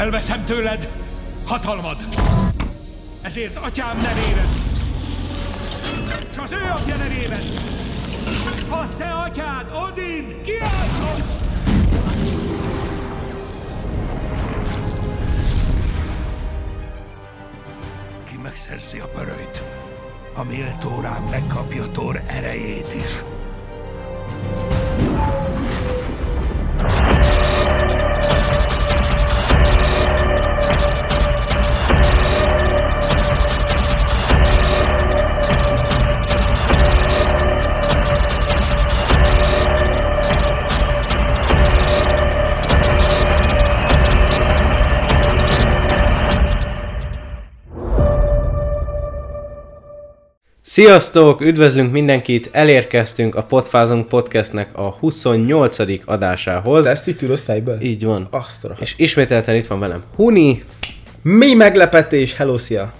Elveszem tőled hatalmad. Ezért atyám nevében, és az ő apja nevében, a te atyád, Odin, kiáltozz! Ki megszerzi a pörölyt, a méltó rám megkapja Thor erejét is. Sziasztok! Üdvözlünk mindenkit! Elérkeztünk a Podfázunk Podcastnek a 28. adásához. De ezt így tudod fejből? Így van. Azt a rohadt. És ismételten itt van velem Huni, Mi meglepetés, hello, szia!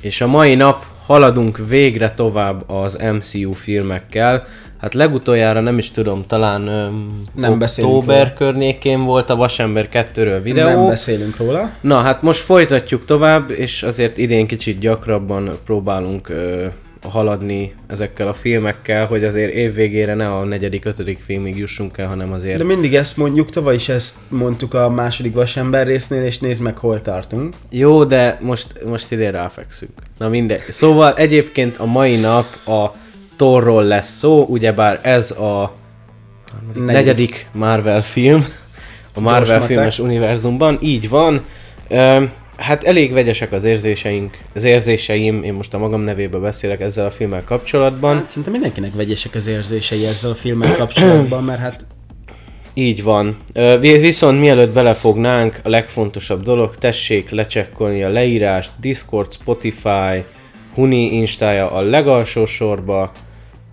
és a mai nap haladunk végre tovább az MCU filmekkel. Hát legutoljára nem is tudom, talán öm, Nem beszélünk október róla. környékén volt a Vasember 2-ről videó. Nem beszélünk róla. Na, hát most folytatjuk tovább, és azért idén kicsit gyakrabban próbálunk ö, haladni ezekkel a filmekkel, hogy azért évvégére ne a negyedik, ötödik filmig jussunk el, hanem azért... De mindig ezt mondjuk, tavaly is ezt mondtuk a második vasember résznél, és nézd meg, hol tartunk. Jó, de most, most idén ráfekszünk. Na mindegy. Szóval egyébként a mai nap a Thorról lesz szó, ugyebár ez a negyedik, negyedik Marvel film, a Marvel matek. filmes univerzumban, így van. Ö, hát elég vegyesek az érzéseink, az érzéseim, én most a magam nevébe beszélek ezzel a filmmel kapcsolatban. Hát szinte mindenkinek vegyesek az érzései ezzel a filmmel kapcsolatban, mert hát Így van. Viszont mielőtt belefognánk, a legfontosabb dolog, tessék lecsekkolni a leírást, Discord, Spotify, Huni instája a legalsó sorba,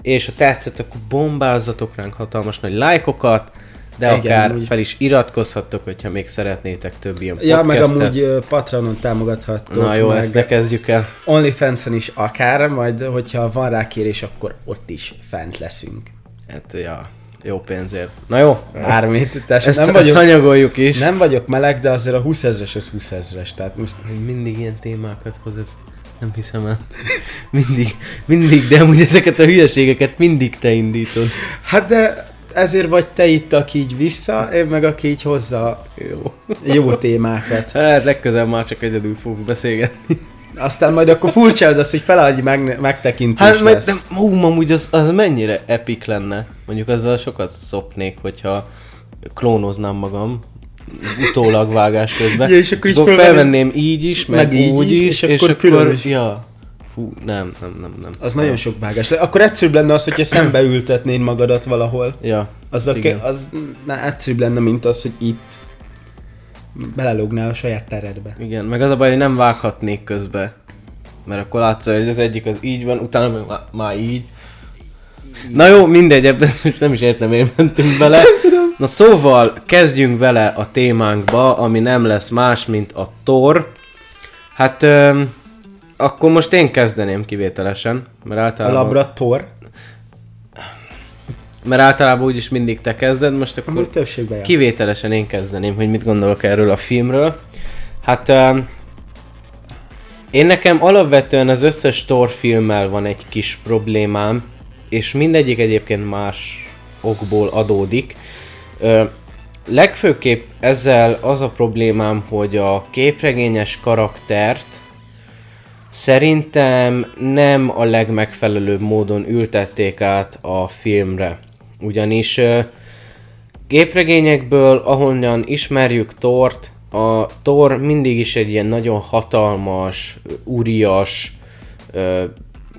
és ha tetszett, akkor bombázzatok ránk hatalmas nagy lájkokat, de Igen, akár amúgy. fel is iratkozhattok, hogyha még szeretnétek több ilyen Ja, meg podcastet. amúgy ö, Patronon támogathattok, Na jó, meg ezt ne kezdjük el. OnlyFans-en is akár, majd hogyha van rá kérés, akkor ott is fent leszünk. Hát, ja, jó pénzért. Na jó, Bármit, tessék, ezt, nem, ezt vagyok, anyagoljuk is. nem vagyok meleg, de azért a 20 ezres az 20 ezres, tehát most mindig ilyen témákat hoz, ez nem hiszem el. Mindig, mindig, de amúgy ezeket a hülyeségeket mindig te indítod. Hát de ezért vagy te itt, aki így vissza, én meg aki így hozza Jó. jó témákat. Hát legközelebb már csak egyedül fogunk beszélgetni. Aztán majd akkor furcsáld azt, hogy feladj meg, megtekintés Hát lesz. de, ú, amúgy az, az mennyire epik lenne. Mondjuk azzal sokat szopnék, hogyha klónoznám magam utólag vágás közben. Ja, és akkor így akkor felvenném így is, meg, meg így úgy is, is, és akkor külön is. Ja. Fú, nem, nem, nem, nem. Az nagyon sok vágás. le- Akkor egyszerűbb lenne az, hogyha szembeültetnéd magadat valahol. Ja. Az, a, igen. az na, egyszerűbb lenne, mint az, hogy itt belelógnál a saját teredbe. Igen, meg az a baj, hogy nem vághatnék közbe. Mert akkor látszol, hogy az egyik az így van, utána meg már, már így. Na jó, mindegy, ebben most nem is értem, miért mentünk bele. Na szóval, kezdjünk bele a témánkba, ami nem lesz más, mint a Thor. Hát, öm, akkor most én kezdeném kivételesen, mert A általában, labrator, mert általában úgyis mindig te kezded, most akkor amúgy többségben. Kivételesen én kezdeném, hogy mit gondolok erről a filmről. Hát én nekem alapvetően az összes Thor filmmel van egy kis problémám, és mindegyik egyébként más okból adódik. Legfőképp ezzel az a problémám, hogy a képregényes karaktert szerintem nem a legmegfelelőbb módon ültették át a filmre. Ugyanis Képregényekből, ahonnan ismerjük Tort, a Thor mindig is egy ilyen nagyon hatalmas, úrias ö,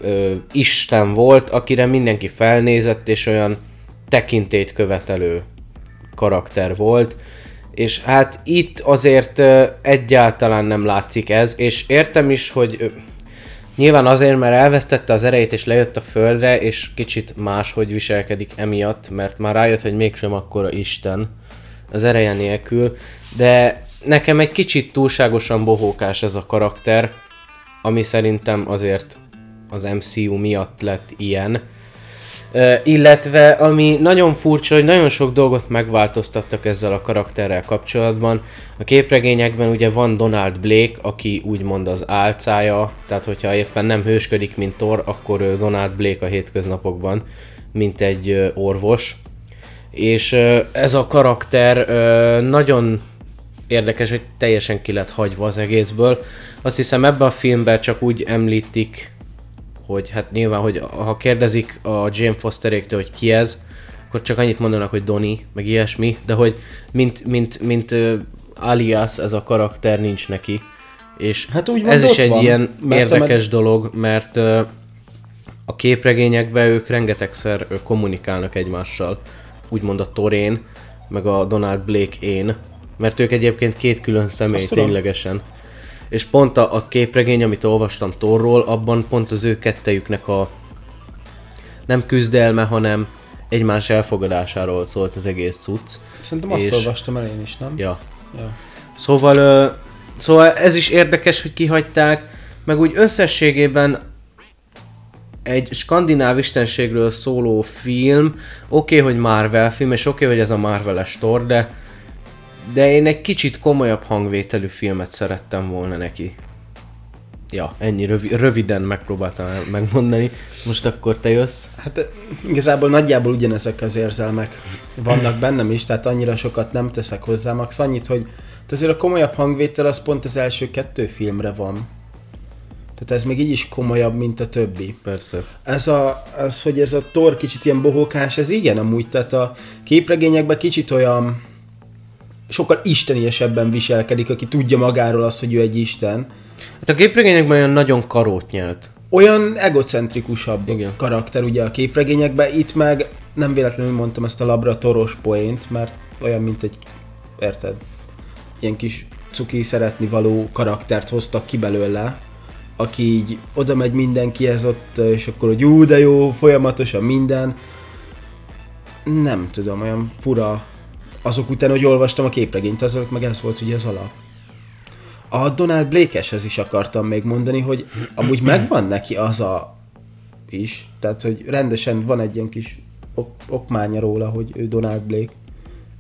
ö, isten volt, akire mindenki felnézett, és olyan tekintét követelő karakter volt. És hát itt azért egyáltalán nem látszik ez, és értem is, hogy Nyilván azért, mert elvesztette az erejét és lejött a földre, és kicsit máshogy viselkedik emiatt, mert már rájött, hogy mégsem akkora Isten az ereje nélkül, de nekem egy kicsit túlságosan bohókás ez a karakter, ami szerintem azért az MCU miatt lett ilyen. Illetve ami nagyon furcsa, hogy nagyon sok dolgot megváltoztattak ezzel a karakterrel kapcsolatban. A képregényekben ugye van Donald Blake, aki úgymond az álcája, tehát hogyha éppen nem hősködik, mint Thor, akkor Donald Blake a hétköznapokban, mint egy orvos. És ez a karakter nagyon érdekes, hogy teljesen ki lett hagyva az egészből. Azt hiszem ebben a filmben csak úgy említik, hogy hát nyilván, hogy ha kérdezik a Jane Fosteréktől, hogy ki ez, akkor csak annyit mondanak, hogy Donnie, meg ilyesmi, de hogy mint, mint, mint uh, alias ez a karakter nincs neki. És Hát úgy ez is egy van, ilyen mert a érdekes dolog, mert uh, a képregényekben ők rengetegszer ö, kommunikálnak egymással. Úgymond a Torén, meg a Donald Blake én, mert ők egyébként két külön személy ténylegesen. És pont a, a képregény, amit olvastam Torról, abban pont az ő kettejüknek a nem küzdelme, hanem egymás elfogadásáról szólt az egész cucc. Szerintem azt És- olvastam el én is, nem? Ja. ja. Szóval, ö, szóval ez is érdekes, hogy kihagyták, meg úgy összességében egy skandináv istenségről szóló film, oké, okay, hogy Marvel film, és oké, okay, hogy ez a Marvel-es tor, de, de én egy kicsit komolyabb hangvételű filmet szerettem volna neki. Ja, ennyi rövi, röviden megpróbáltam megmondani. Most akkor te jössz. Hát igazából nagyjából ugyanezek az érzelmek vannak bennem is, tehát annyira sokat nem teszek hozzá, max annyit, hogy hát azért a komolyabb hangvétel az pont az első kettő filmre van. Tehát ez még így is komolyabb, mint a többi. Persze. Ez a, az, hogy ez a tor kicsit ilyen bohókás, ez igen amúgy, tehát a képregényekben kicsit olyan sokkal isteniesebben viselkedik, aki tudja magáról azt, hogy ő egy isten. Hát a képregényekben olyan nagyon karót nyelt. olyan egocentrikusabb Igen. Karakter ugye a képregényekben, itt meg nem véletlenül mondtam ezt a laboratoros poént, mert olyan, mint egy, érted, ilyen kis cuki szeretni való karaktert hoztak ki belőle, aki így oda megy mindenkihez ott, és akkor, hogy ú, de jó, folyamatosan minden. Nem tudom, olyan fura azok után, hogy olvastam a képregényt, azelőtt meg ez volt ugye az alap. A Donald Blake-eshez is akartam még mondani, hogy amúgy megvan neki az a is, tehát hogy rendesen van egy ilyen kis ok- okmánya róla, hogy ő Donald Blake.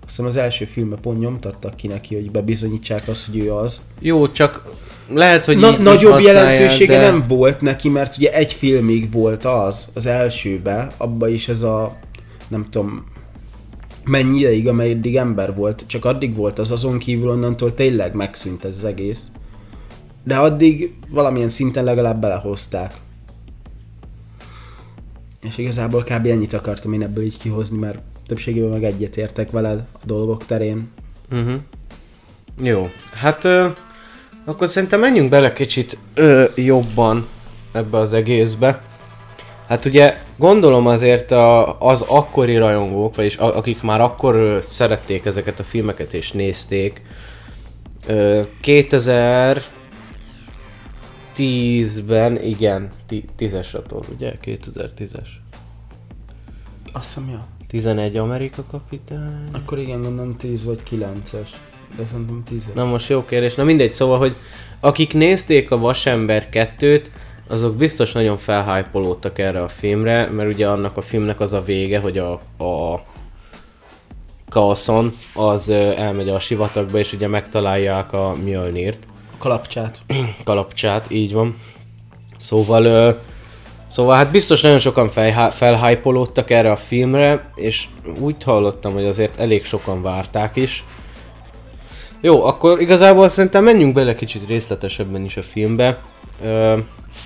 Azt hiszem az első filmben pont nyomtattak ki neki, hogy bebizonyítsák azt, hogy ő az. Jó, csak lehet, hogy Na, így, nagyobb jelentősége de... nem volt neki, mert ugye egy filmig volt az, az elsőbe, abba is ez a, nem tudom, mennyi ideig, ameddig ember volt, csak addig volt az, azon kívül onnantól tényleg megszűnt ez az egész. De addig valamilyen szinten legalább belehozták. És igazából kb. ennyit akartam én ebből így kihozni, mert többségében meg egyetértek veled a dolgok terén. Uh-huh. Jó, hát ö, akkor szerintem menjünk bele kicsit ö, jobban ebbe az egészbe. Hát ugye gondolom azért a, az akkori rajongók, vagyis a, akik már akkor szerették ezeket a filmeket és nézték, ö, 2010-ben, igen, ti- 10-es attól, ugye? 2010-es. Azt hiszem, ja. 11 Amerika kapitány. Akkor igen, gondolom 10 vagy 9-es. De szerintem 10 Na most jó kérdés. Na mindegy, szóval, hogy akik nézték a Vasember 2-t, azok biztos nagyon felhájpolódtak erre a filmre, mert ugye annak a filmnek az a vége, hogy a, a Carlson az elmegy a sivatagba, és ugye megtalálják a Mjölnirt, A kalapcsát. kalapcsát, így van. Szóval, szóval hát biztos nagyon sokan felhá- felhájpolódtak erre a filmre, és úgy hallottam, hogy azért elég sokan várták is. Jó, akkor igazából szerintem menjünk bele kicsit részletesebben is a filmbe. Ö,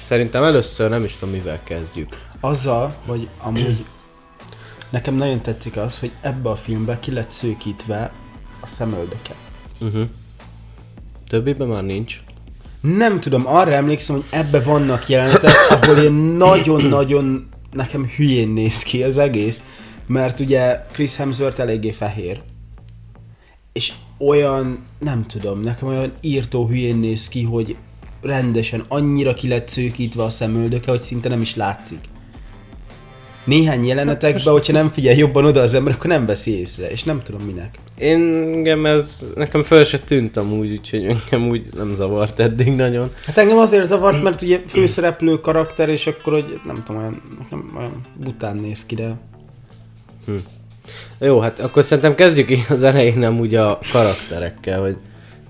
szerintem először nem is tudom mivel kezdjük. Azzal, hogy amúgy nekem nagyon tetszik az, hogy ebbe a filmbe ki lett szőkítve a szemöldöke. Uh-huh. Többiben már nincs. Nem tudom, arra emlékszem, hogy ebbe vannak jelenetek, ahol én nagyon-nagyon nekem hülyén néz ki az egész, mert ugye Chris Hemsworth eléggé fehér. És olyan, nem tudom, nekem olyan írtó hülyén néz ki, hogy rendesen annyira ki lett szőkítve a szemöldöke, hogy szinte nem is látszik. néhány jelenetekben, hogyha nem figyel jobban oda az ember, akkor nem veszi észre, és nem tudom minek. Én engem ez, nekem föl se tűnt amúgy, úgyhogy engem úgy nem zavart eddig nagyon. Hát engem azért zavart, mert ugye főszereplő karakter, és akkor, hogy nem tudom, olyan, nekem olyan bután néz ki, de... Jó, hát akkor szerintem kezdjük így az elején nem úgy a karakterekkel, hogy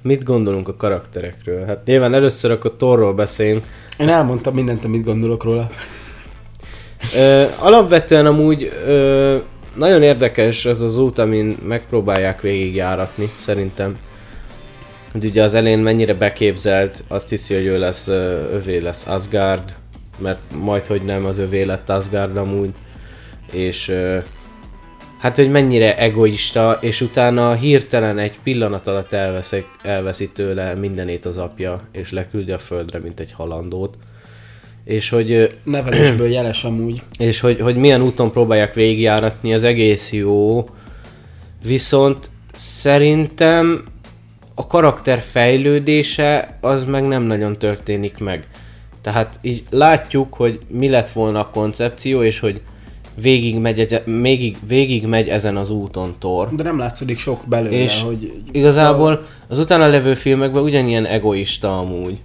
mit gondolunk a karakterekről. Hát nyilván először akkor Torról beszéljünk. Én elmondtam mindent, amit gondolok róla. Ö, alapvetően amúgy ö, nagyon érdekes az az út, amin megpróbálják végigjáratni, szerintem. Hát ugye az elején mennyire beképzelt, azt hiszi, hogy ő lesz, övé lesz Asgard, mert majd, hogy nem, az övé lett Asgard amúgy. És hát, hogy mennyire egoista, és utána hirtelen egy pillanat alatt elveszik, elveszi tőle mindenét az apja, és leküldi a földre, mint egy halandót. És hogy Nevelésből jeles amúgy. és hogy, hogy milyen úton próbálják végigjáratni, az egész jó. Viszont szerintem a karakter fejlődése az meg nem nagyon történik meg. Tehát így látjuk, hogy mi lett volna a koncepció, és hogy végig megy, egy, végig, végig megy ezen az úton Thor. De nem látszódik sok belőle, És hogy... Igazából az utána levő filmekben ugyanilyen egoista amúgy.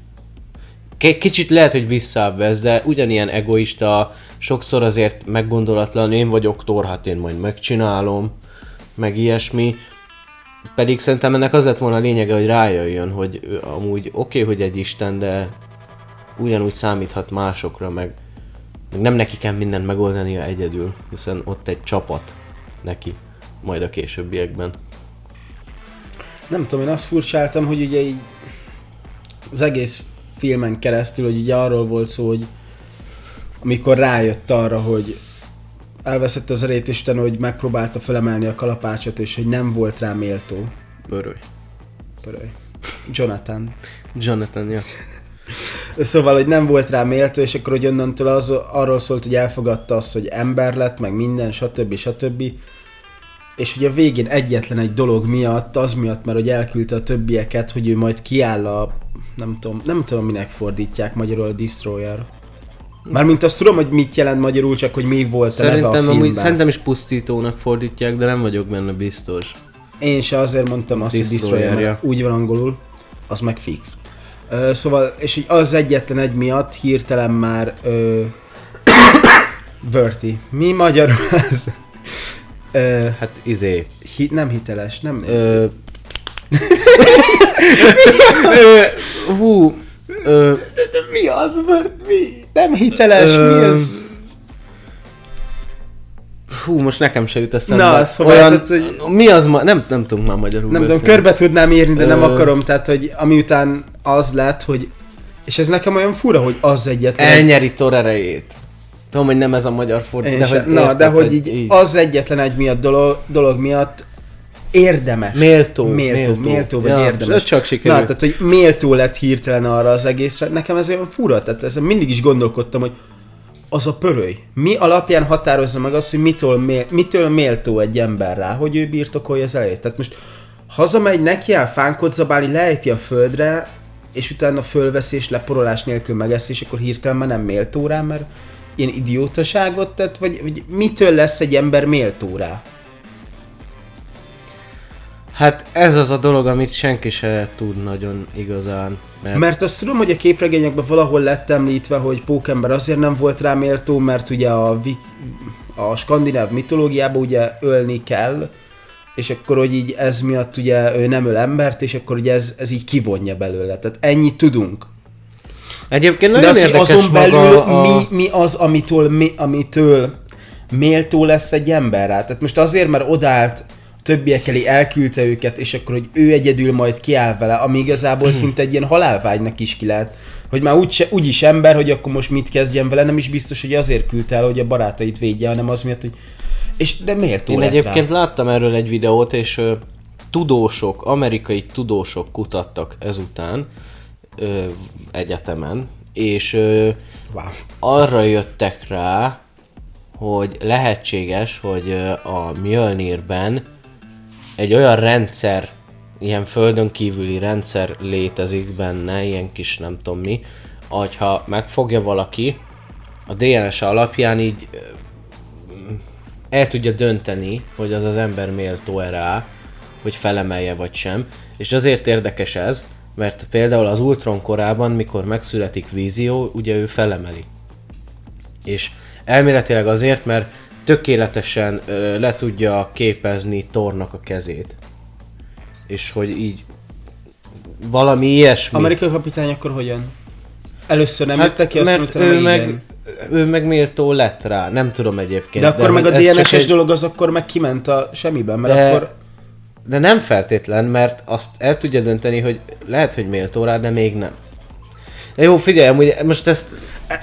K- kicsit lehet, hogy visszavesz, de ugyanilyen egoista, sokszor azért meggondolatlan, én vagyok Thor, hát én majd megcsinálom, meg ilyesmi. Pedig szerintem ennek az lett volna a lényege, hogy rájöjjön, hogy amúgy oké, okay, hogy egy isten, de ugyanúgy számíthat másokra, meg, meg nem neki kell mindent megoldania egyedül, hiszen ott egy csapat neki, majd a későbbiekben. Nem tudom, én azt furcsáltam, hogy ugye így az egész filmen keresztül, hogy ugye arról volt szó, hogy amikor rájött arra, hogy elveszette az erét Isten, hogy megpróbálta felemelni a kalapácsot, és hogy nem volt rá méltó. Böröly. Pöröly. Jonathan. Jonathan, ja. Szóval, hogy nem volt rá méltó, és akkor, hogy onnantól az, arról szólt, hogy elfogadta azt, hogy ember lett, meg minden, stb. stb. És hogy a végén egyetlen egy dolog miatt, az miatt, mert hogy elküldte a többieket, hogy ő majd kiáll a, nem tudom, nem tudom minek fordítják magyarul a Destroyer. Mármint azt tudom, hogy mit jelent magyarul, csak hogy mi volt a neve a filmben. amúgy, szerintem is pusztítónak fordítják, de nem vagyok benne biztos. Én se azért mondtam azt, hogy Destroyer, úgy van angolul, az meg fix. Ö, szóval, és hogy az egyetlen egy miatt hirtelen már ö, Verti. Mi magyarul ez? Ö, Hát izé. hi, nem hiteles, nem... Ö... Hú, ö, mi az, Vert? Mi? Nem hiteles, Ö, mi az? hú, most nekem se jut eszembe. Na, szóval, Olyan, tehát, hogy- mi az ma... Nem, nem tudunk már magyarul Nem tudom, beszélni. körbe tudnám írni, de nem Ö. akarom, tehát, hogy ami után az lett, hogy és ez nekem olyan fura, hogy az egyetlen... Elnyeri Thor erejét. Tudom, hogy nem ez a magyar fordítás. De sem. hogy Na, érted, de hogy így, az egyetlen egy miatt dolog, dolog miatt érdemes. Méltó, Méltó, méltó. méltó vagy Ja, érdemes. ez csak sikerült. Na, tehát, hogy méltó lett hirtelen arra az egészre. Nekem ez olyan fura, tehát ezen mindig is gondolkodtam, hogy az a pöröly. Mi alapján határozza meg azt, hogy mitől, mél, mitől méltó egy ember rá, hogy ő birtokolja az elejét. Tehát most hazamegy, neki áll fánkot zabálni, lejti a földre, és utána fölveszi és leporolás nélkül megeszi, és akkor hirtelen már nem méltó rá, mert ilyen idiótaságot tett, vagy, vagy mitől lesz egy ember méltó rá? Hát ez az a dolog, amit senki se tud nagyon igazán. Mert, Mert azt tudom, hogy a képregényekben valahol lett említve, hogy Pókember azért nem volt rá méltó, mert ugye a, a skandináv mitológiában ugye ölni kell, és akkor, hogy így ez miatt ugye ő nem öl embert, és akkor ugye ez, ez így kivonja belőle. Tehát ennyit tudunk. Egyébként De nagyon az, hogy érdekes azon belül a... mi, mi az, amitől, mi, amitől méltó lesz egy ember rá. Tehát most azért, mert odállt többiek elé, elküldte őket, és akkor, hogy ő egyedül majd kiáll vele, ami igazából Mhm. szinte egy ilyen halálvágynak is ki lehet. Hogy már úgy, úgy is ember, hogy akkor most mit kezdjen vele, nem is biztos, hogy azért küldte el, hogy a barátait védje, hanem az miatt, hogy... És de méltó Én egyébként rá. láttam erről egy videót, és ö, tudósok, amerikai tudósok kutattak ezután ö, egyetemen, és ö, Wow. arra jöttek rá, hogy lehetséges, hogy ö, a Mjölnirben egy olyan rendszer, ilyen földön kívüli rendszer létezik benne, ilyen kis nem tudom mi, hogyha megfogja valaki, a DNS alapján így el tudja dönteni, hogy az az ember méltó-e rá, hogy felemelje vagy sem. És azért érdekes ez, mert például az Ultron korában, mikor megszületik vízió, ugye ő felemeli. És elméletileg azért, mert tökéletesen ö, le tudja képezni Tornak a kezét. És hogy így valami ilyesmi. Amerikai kapitány akkor hogyan? Először nem hát, jöttek ki, azt mert mondtam, ő meg, igen. Ő meg méltó lett rá, nem tudom egyébként. De akkor meg a DNS-es egy- dolog az akkor meg kiment a semmiben, mert De- akkor... De nem feltétlen, mert azt el tudja dönteni, hogy lehet, hogy méltó rá, de még nem. De jó, figyelj, amúgy most ezt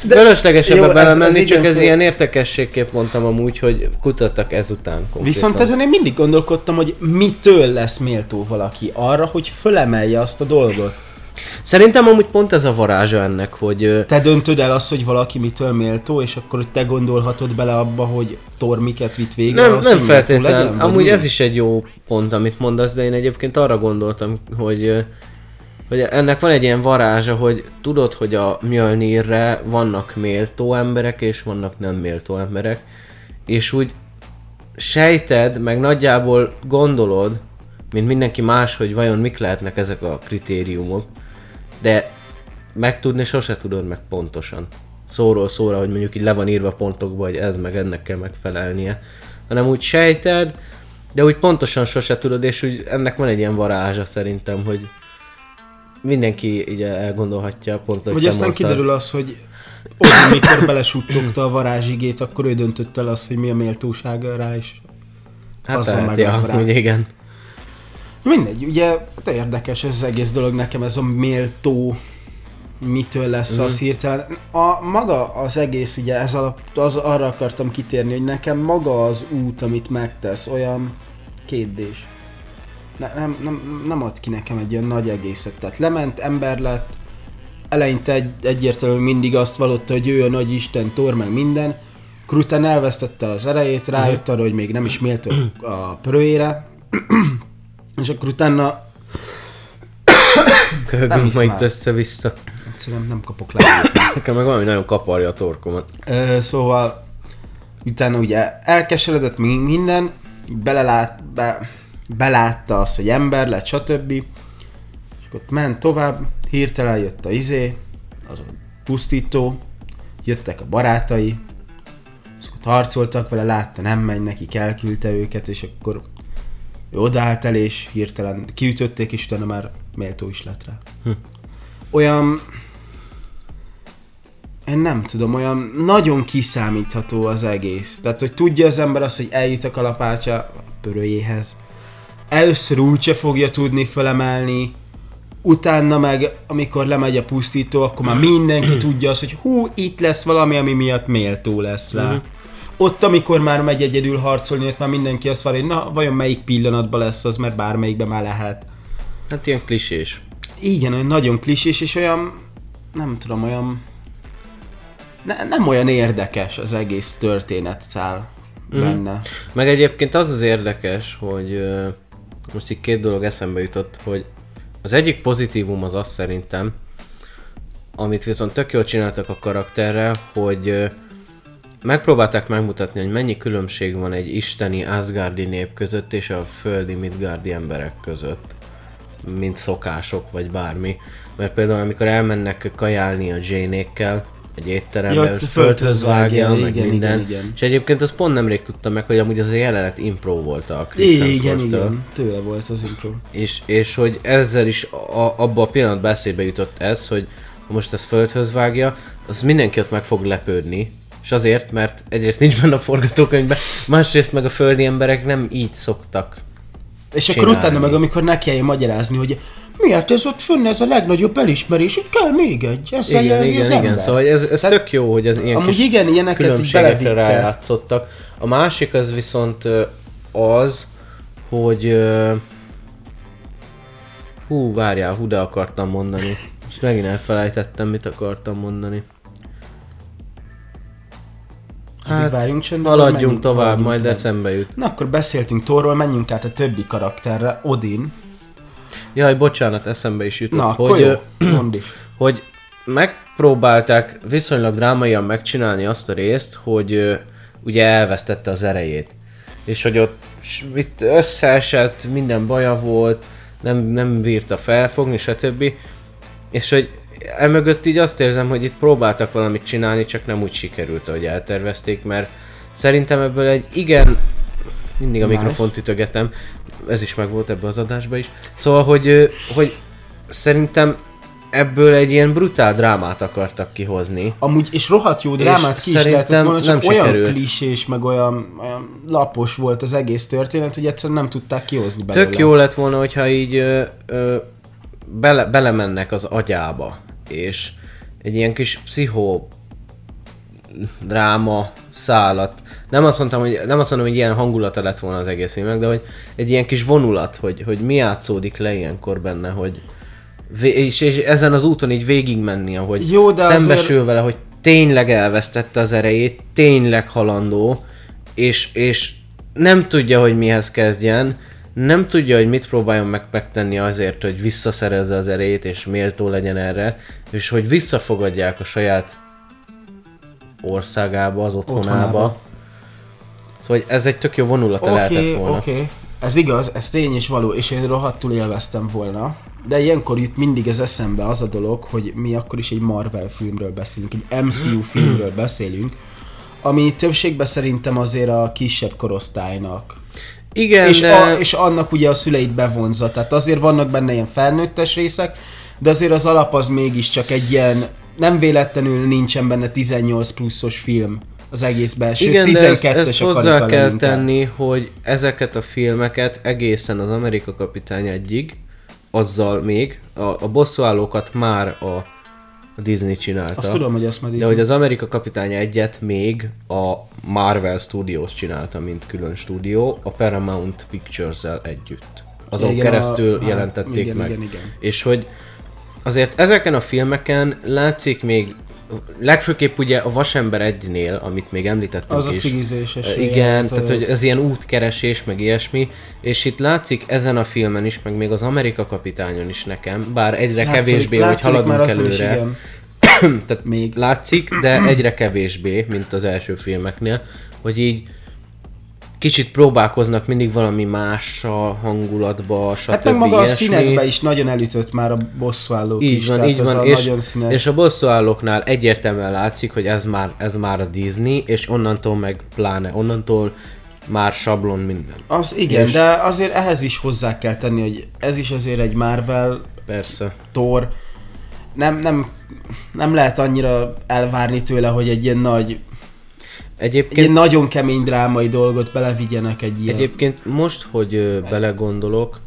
De- fölösleges jó, ebbe ez- belemenni, ez csak ez föl- ilyen értekességképp mondtam amúgy, hogy kutattak ezután konkrétan. Viszont ezen én mindig gondolkodtam, hogy mitől lesz méltó valaki arra, hogy fölemelje azt a dolgot. Szerintem amúgy pont ez a varázsa ennek, hogy Te döntöd el azt, hogy valaki mitől méltó, és akkor hogy te gondolhatod bele abba, hogy Thor miket vitt végre. nem, ahhoz, nem hogy méltó feltétlen. legyen, amúgy mi? ez is egy jó pont, amit mondasz, de én egyébként arra gondoltam, hogy hogy ennek van egy ilyen varázsa, hogy tudod, hogy a Mjölnirre vannak méltó emberek, és vannak nem méltó emberek, és úgy sejted, meg nagyjából gondolod, mint mindenki más, hogy vajon mik lehetnek ezek a kritériumok, de megtudni sose tudod meg pontosan. Szóról szóra, hogy mondjuk így le van írva pontokba, hogy ez meg ennek kell megfelelnie, hanem úgy sejted, de úgy pontosan sose tudod, és úgy ennek van egy ilyen varázsa szerintem, hogy mindenki így elgondolhatja pont, hogy Vagy aztán mondtad. kiderül az, hogy Odin, mikor belesuttogta a varázsigét, akkor ő döntött el azt, hogy mi a méltósága rá, és Hát az van lehet, ja, hogy igen. Mindegy, ugye hát érdekes ez az egész dolog nekem, ez a méltó mitől lesz Mhm. az hirtelen. A maga az egész, ugye ez alatt, az, arra akartam kitérni, hogy nekem maga az út, amit megtesz, olyan kétdés. Ne, nem, nem, nem ad ki nekem egy olyan nagy egészet. Tehát lement, ember lett, eleinte egy, egyértelműen mindig azt vallotta, hogy ő a nagy isten, Thor, meg minden. Akkor utána elvesztette az erejét, rájött arra, hogy még nem is méltó a pörőjére. És akkor utána Köhögünk ma itt össze-vissza. egyszerűen nem kapok le. Nekem meg valami nagyon kaparja a torkomat. Ö, szóval utána ugye elkeseredett mi- minden, belelát, be, belátta azt, hogy ember lett, stb. És akkor ment tovább, hirtelen jött a izé, az a pusztító, jöttek a barátai, és akkor harcoltak vele, látta, nem megy neki, elküldte őket, és akkor ő odaállt el, és hirtelen kiütötték, és utána már méltó is lett rá. Olyan én nem tudom, olyan nagyon kiszámítható az egész. Tehát, hogy tudja az ember azt, hogy eljut a kalapácsa a pörőjéhez. Először úgyse fogja tudni fölemelni, utána meg, amikor lemegy a pusztító, akkor már mindenki tudja azt, hogy hú, itt lesz valami, ami miatt méltó lesz rá. Mhm. Ott, amikor már megy egyedül harcolni, ott már mindenki azt várja, hogy na, vajon melyik pillanatban lesz az, mert bármelyikben már lehet. Hát ilyen klisés. Igen, olyan nagyon klisés, és olyan, nem tudom, olyan, ne, nem olyan érdekes az egész történet száll Mhm. benne. Meg egyébként az az érdekes, hogy most így két dolog eszembe jutott, hogy az egyik pozitívum az az szerintem, amit viszont tök jól csináltak a karakterrel, hogy megpróbálták megmutatni, hogy mennyi különbség van egy isteni Asgardi nép között és a földi Midgardi emberek között, mint szokások vagy bármi. Mert például amikor elmennek kajálni a Jane-ékkel, egy étterembe, Ja, földhöz vágja, meg igen, minden. igen, igen. És egyébként azt pont nemrég tudtam meg, hogy amúgy az a jelenet impro volt a Chris Igen, Hemsworth-től. igen, tőle volt az impro. És, és hogy ezzel is a, abba a pillanatban eszébe jutott ez, hogy ha most ezt földhöz vágja, az mindenki ott meg fog lepődni. És azért, mert egyrészt nincs benne a forgatókönyvben, másrészt meg a földi emberek nem így szoktak. És akkor Csinálni. utána meg, amikor ne kelljen magyarázni, hogy miért ez ott fönn, ez a legnagyobb elismerés, hogy kell még egy, ez Igen, jelzi igen, az igen, ember. szóval ez, ez Tehát tök jó, hogy ez ilyen amúgy kis igen, ilyeneket különbségekre rájátszottak. A másik az viszont az, hogy hú, várjál, hú, de akartam mondani. Most megint elfelejtettem, mit akartam mondani. Hát, várjunk csendben, Haladjunk tovább, haladjunk majd tovább. jut. Na akkor beszéltünk Thorról, menjünk át a többi karakterre, Odin. Jaj, bocsánat, eszembe is jutott, Na, hogy, jó, hogy megpróbálták viszonylag drámaian megcsinálni azt a részt, hogy ugye elvesztette az erejét. és hogy ott itt összeesett, minden baja volt, nem, nem bírta felfogni, stb. És hogy emögött így azt érzem, hogy itt próbáltak valamit csinálni, csak nem úgy sikerült, ahogy eltervezték, mert szerintem ebből egy igen, mindig a Nice. mikrofont ütögetem, ez is megvolt ebbe az adásba is. Szóval, hogy, hogy szerintem ebből egy ilyen brutál drámát akartak kihozni. Amúgy, és rohadt jó drámát És ki is lehetett volna, csak nem olyan sikerült. klisés, meg olyan, olyan lapos volt az egész történet, hogy egyszerűen nem tudták kihozni belőle. Tök jó lett volna, hogyha így ö, ö, bele, belemennek az agyába, és egy ilyen kis pszichó dráma szálat. Nem azt mondtam, hogy nem azt mondom, hogy ilyen hangulata lett volna az egész filmnek, de hogy egy ilyen kis vonulat, hogy, hogy mi játszódik le ilyenkor benne, hogy és, és ezen az úton így végigmenni, ahogy Jó, de szembesül azért- vele, hogy tényleg elvesztette az erejét, tényleg halandó, és, és nem tudja, hogy mihez kezdjen, nem tudja, hogy mit próbáljon meg megtenni azért, hogy visszaszerezze az erejét, és méltó legyen erre, és hogy visszafogadják a saját országába, az otthonába. Otthonába. Szóval hogy ez egy tök jó vonulata lehetett Oké, volna. oké. Ez igaz, ez tény és való, és én rohadtul élveztem volna. De ilyenkor jut mindig az eszembe az a dolog, hogy mi akkor is egy Marvel filmről beszélünk, egy MCU filmről beszélünk, ami többségben szerintem azért a kisebb korosztálynak. Igen, És, de... a, és annak ugye a szüleit bevonza, tehát azért vannak benne ilyen felnőttes részek, de azért az alap az mégiscsak egy ilyen, nem véletlenül nincsen benne 18 pluszos film az egészben, sőt Igen, de ezt, 12-es ezt hozzá kell leginkább. tenni, hogy ezeket a filmeket egészen az Amerika kapitány egyig, azzal még, a, a bosszúállókat már a, a Disney csinálta. Azt tudom, hogy azt már de hogy az Amerika kapitány egyet még a Marvel Studios csinálta, mint külön stúdió, a Paramount Pictures-el együtt. Azon Igen, a- keresztül aha, jelentették igen, meg. igen, igen. És hogy azért ezeken a filmeken látszik még, legfőképp ugye a Vasember egynél, amit még említettünk Az a is. cigizéses Igen, tehát ö, hogy ez ilyen útkeresés, meg ilyesmi, és itt látszik ezen a filmen is, meg még az Amerika kapitányon is nekem, bár egyre látszik- kevésbé, hogy látszik haladunk azon is, előre, igen. tehát még. látszik, de egyre kevésbé, mint az első filmeknél, hogy így kicsit próbálkoznak mindig valami mással, hangulatba, stb. Hát meg maga a ilyesmi. színekbe is nagyon elütött már a bosszúállók Így is, van, így van, a és, nagyon színes. és a bosszúállóknál egyértelműen látszik, hogy ez már, ez már a Disney, és onnantól meg pláne, onnantól már sablon minden. Az igen, és- de azért ehhez is hozzá kell tenni, hogy ez is azért egy Marvel Persze. Thor. Nem, nem, nem lehet annyira elvárni tőle, hogy egy ilyen nagy, egy Egyébként, nagyon kemény drámai dolgot belevigyenek egy ilyen. egyébként most, hogy ö, belegondolok,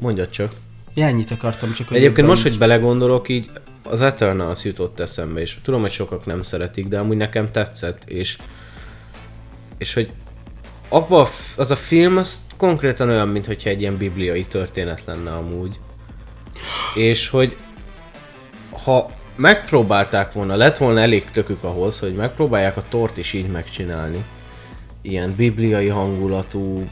mondjad csak. Ja, ennyit akartam csak, hogy Egyébként most, így- hogy belegondolok, így az Eternals jutott eszembe, és tudom, hogy sokak nem szeretik, de amúgy nekem tetszett, és és hogy abba a az a film, az konkrétan olyan, mintha egy ilyen bibliai történet lenne amúgy. És hogy ha megpróbálták volna, lett volna elég tökük ahhoz, hogy megpróbálják a tort is így megcsinálni. Ilyen bibliai hangulatú,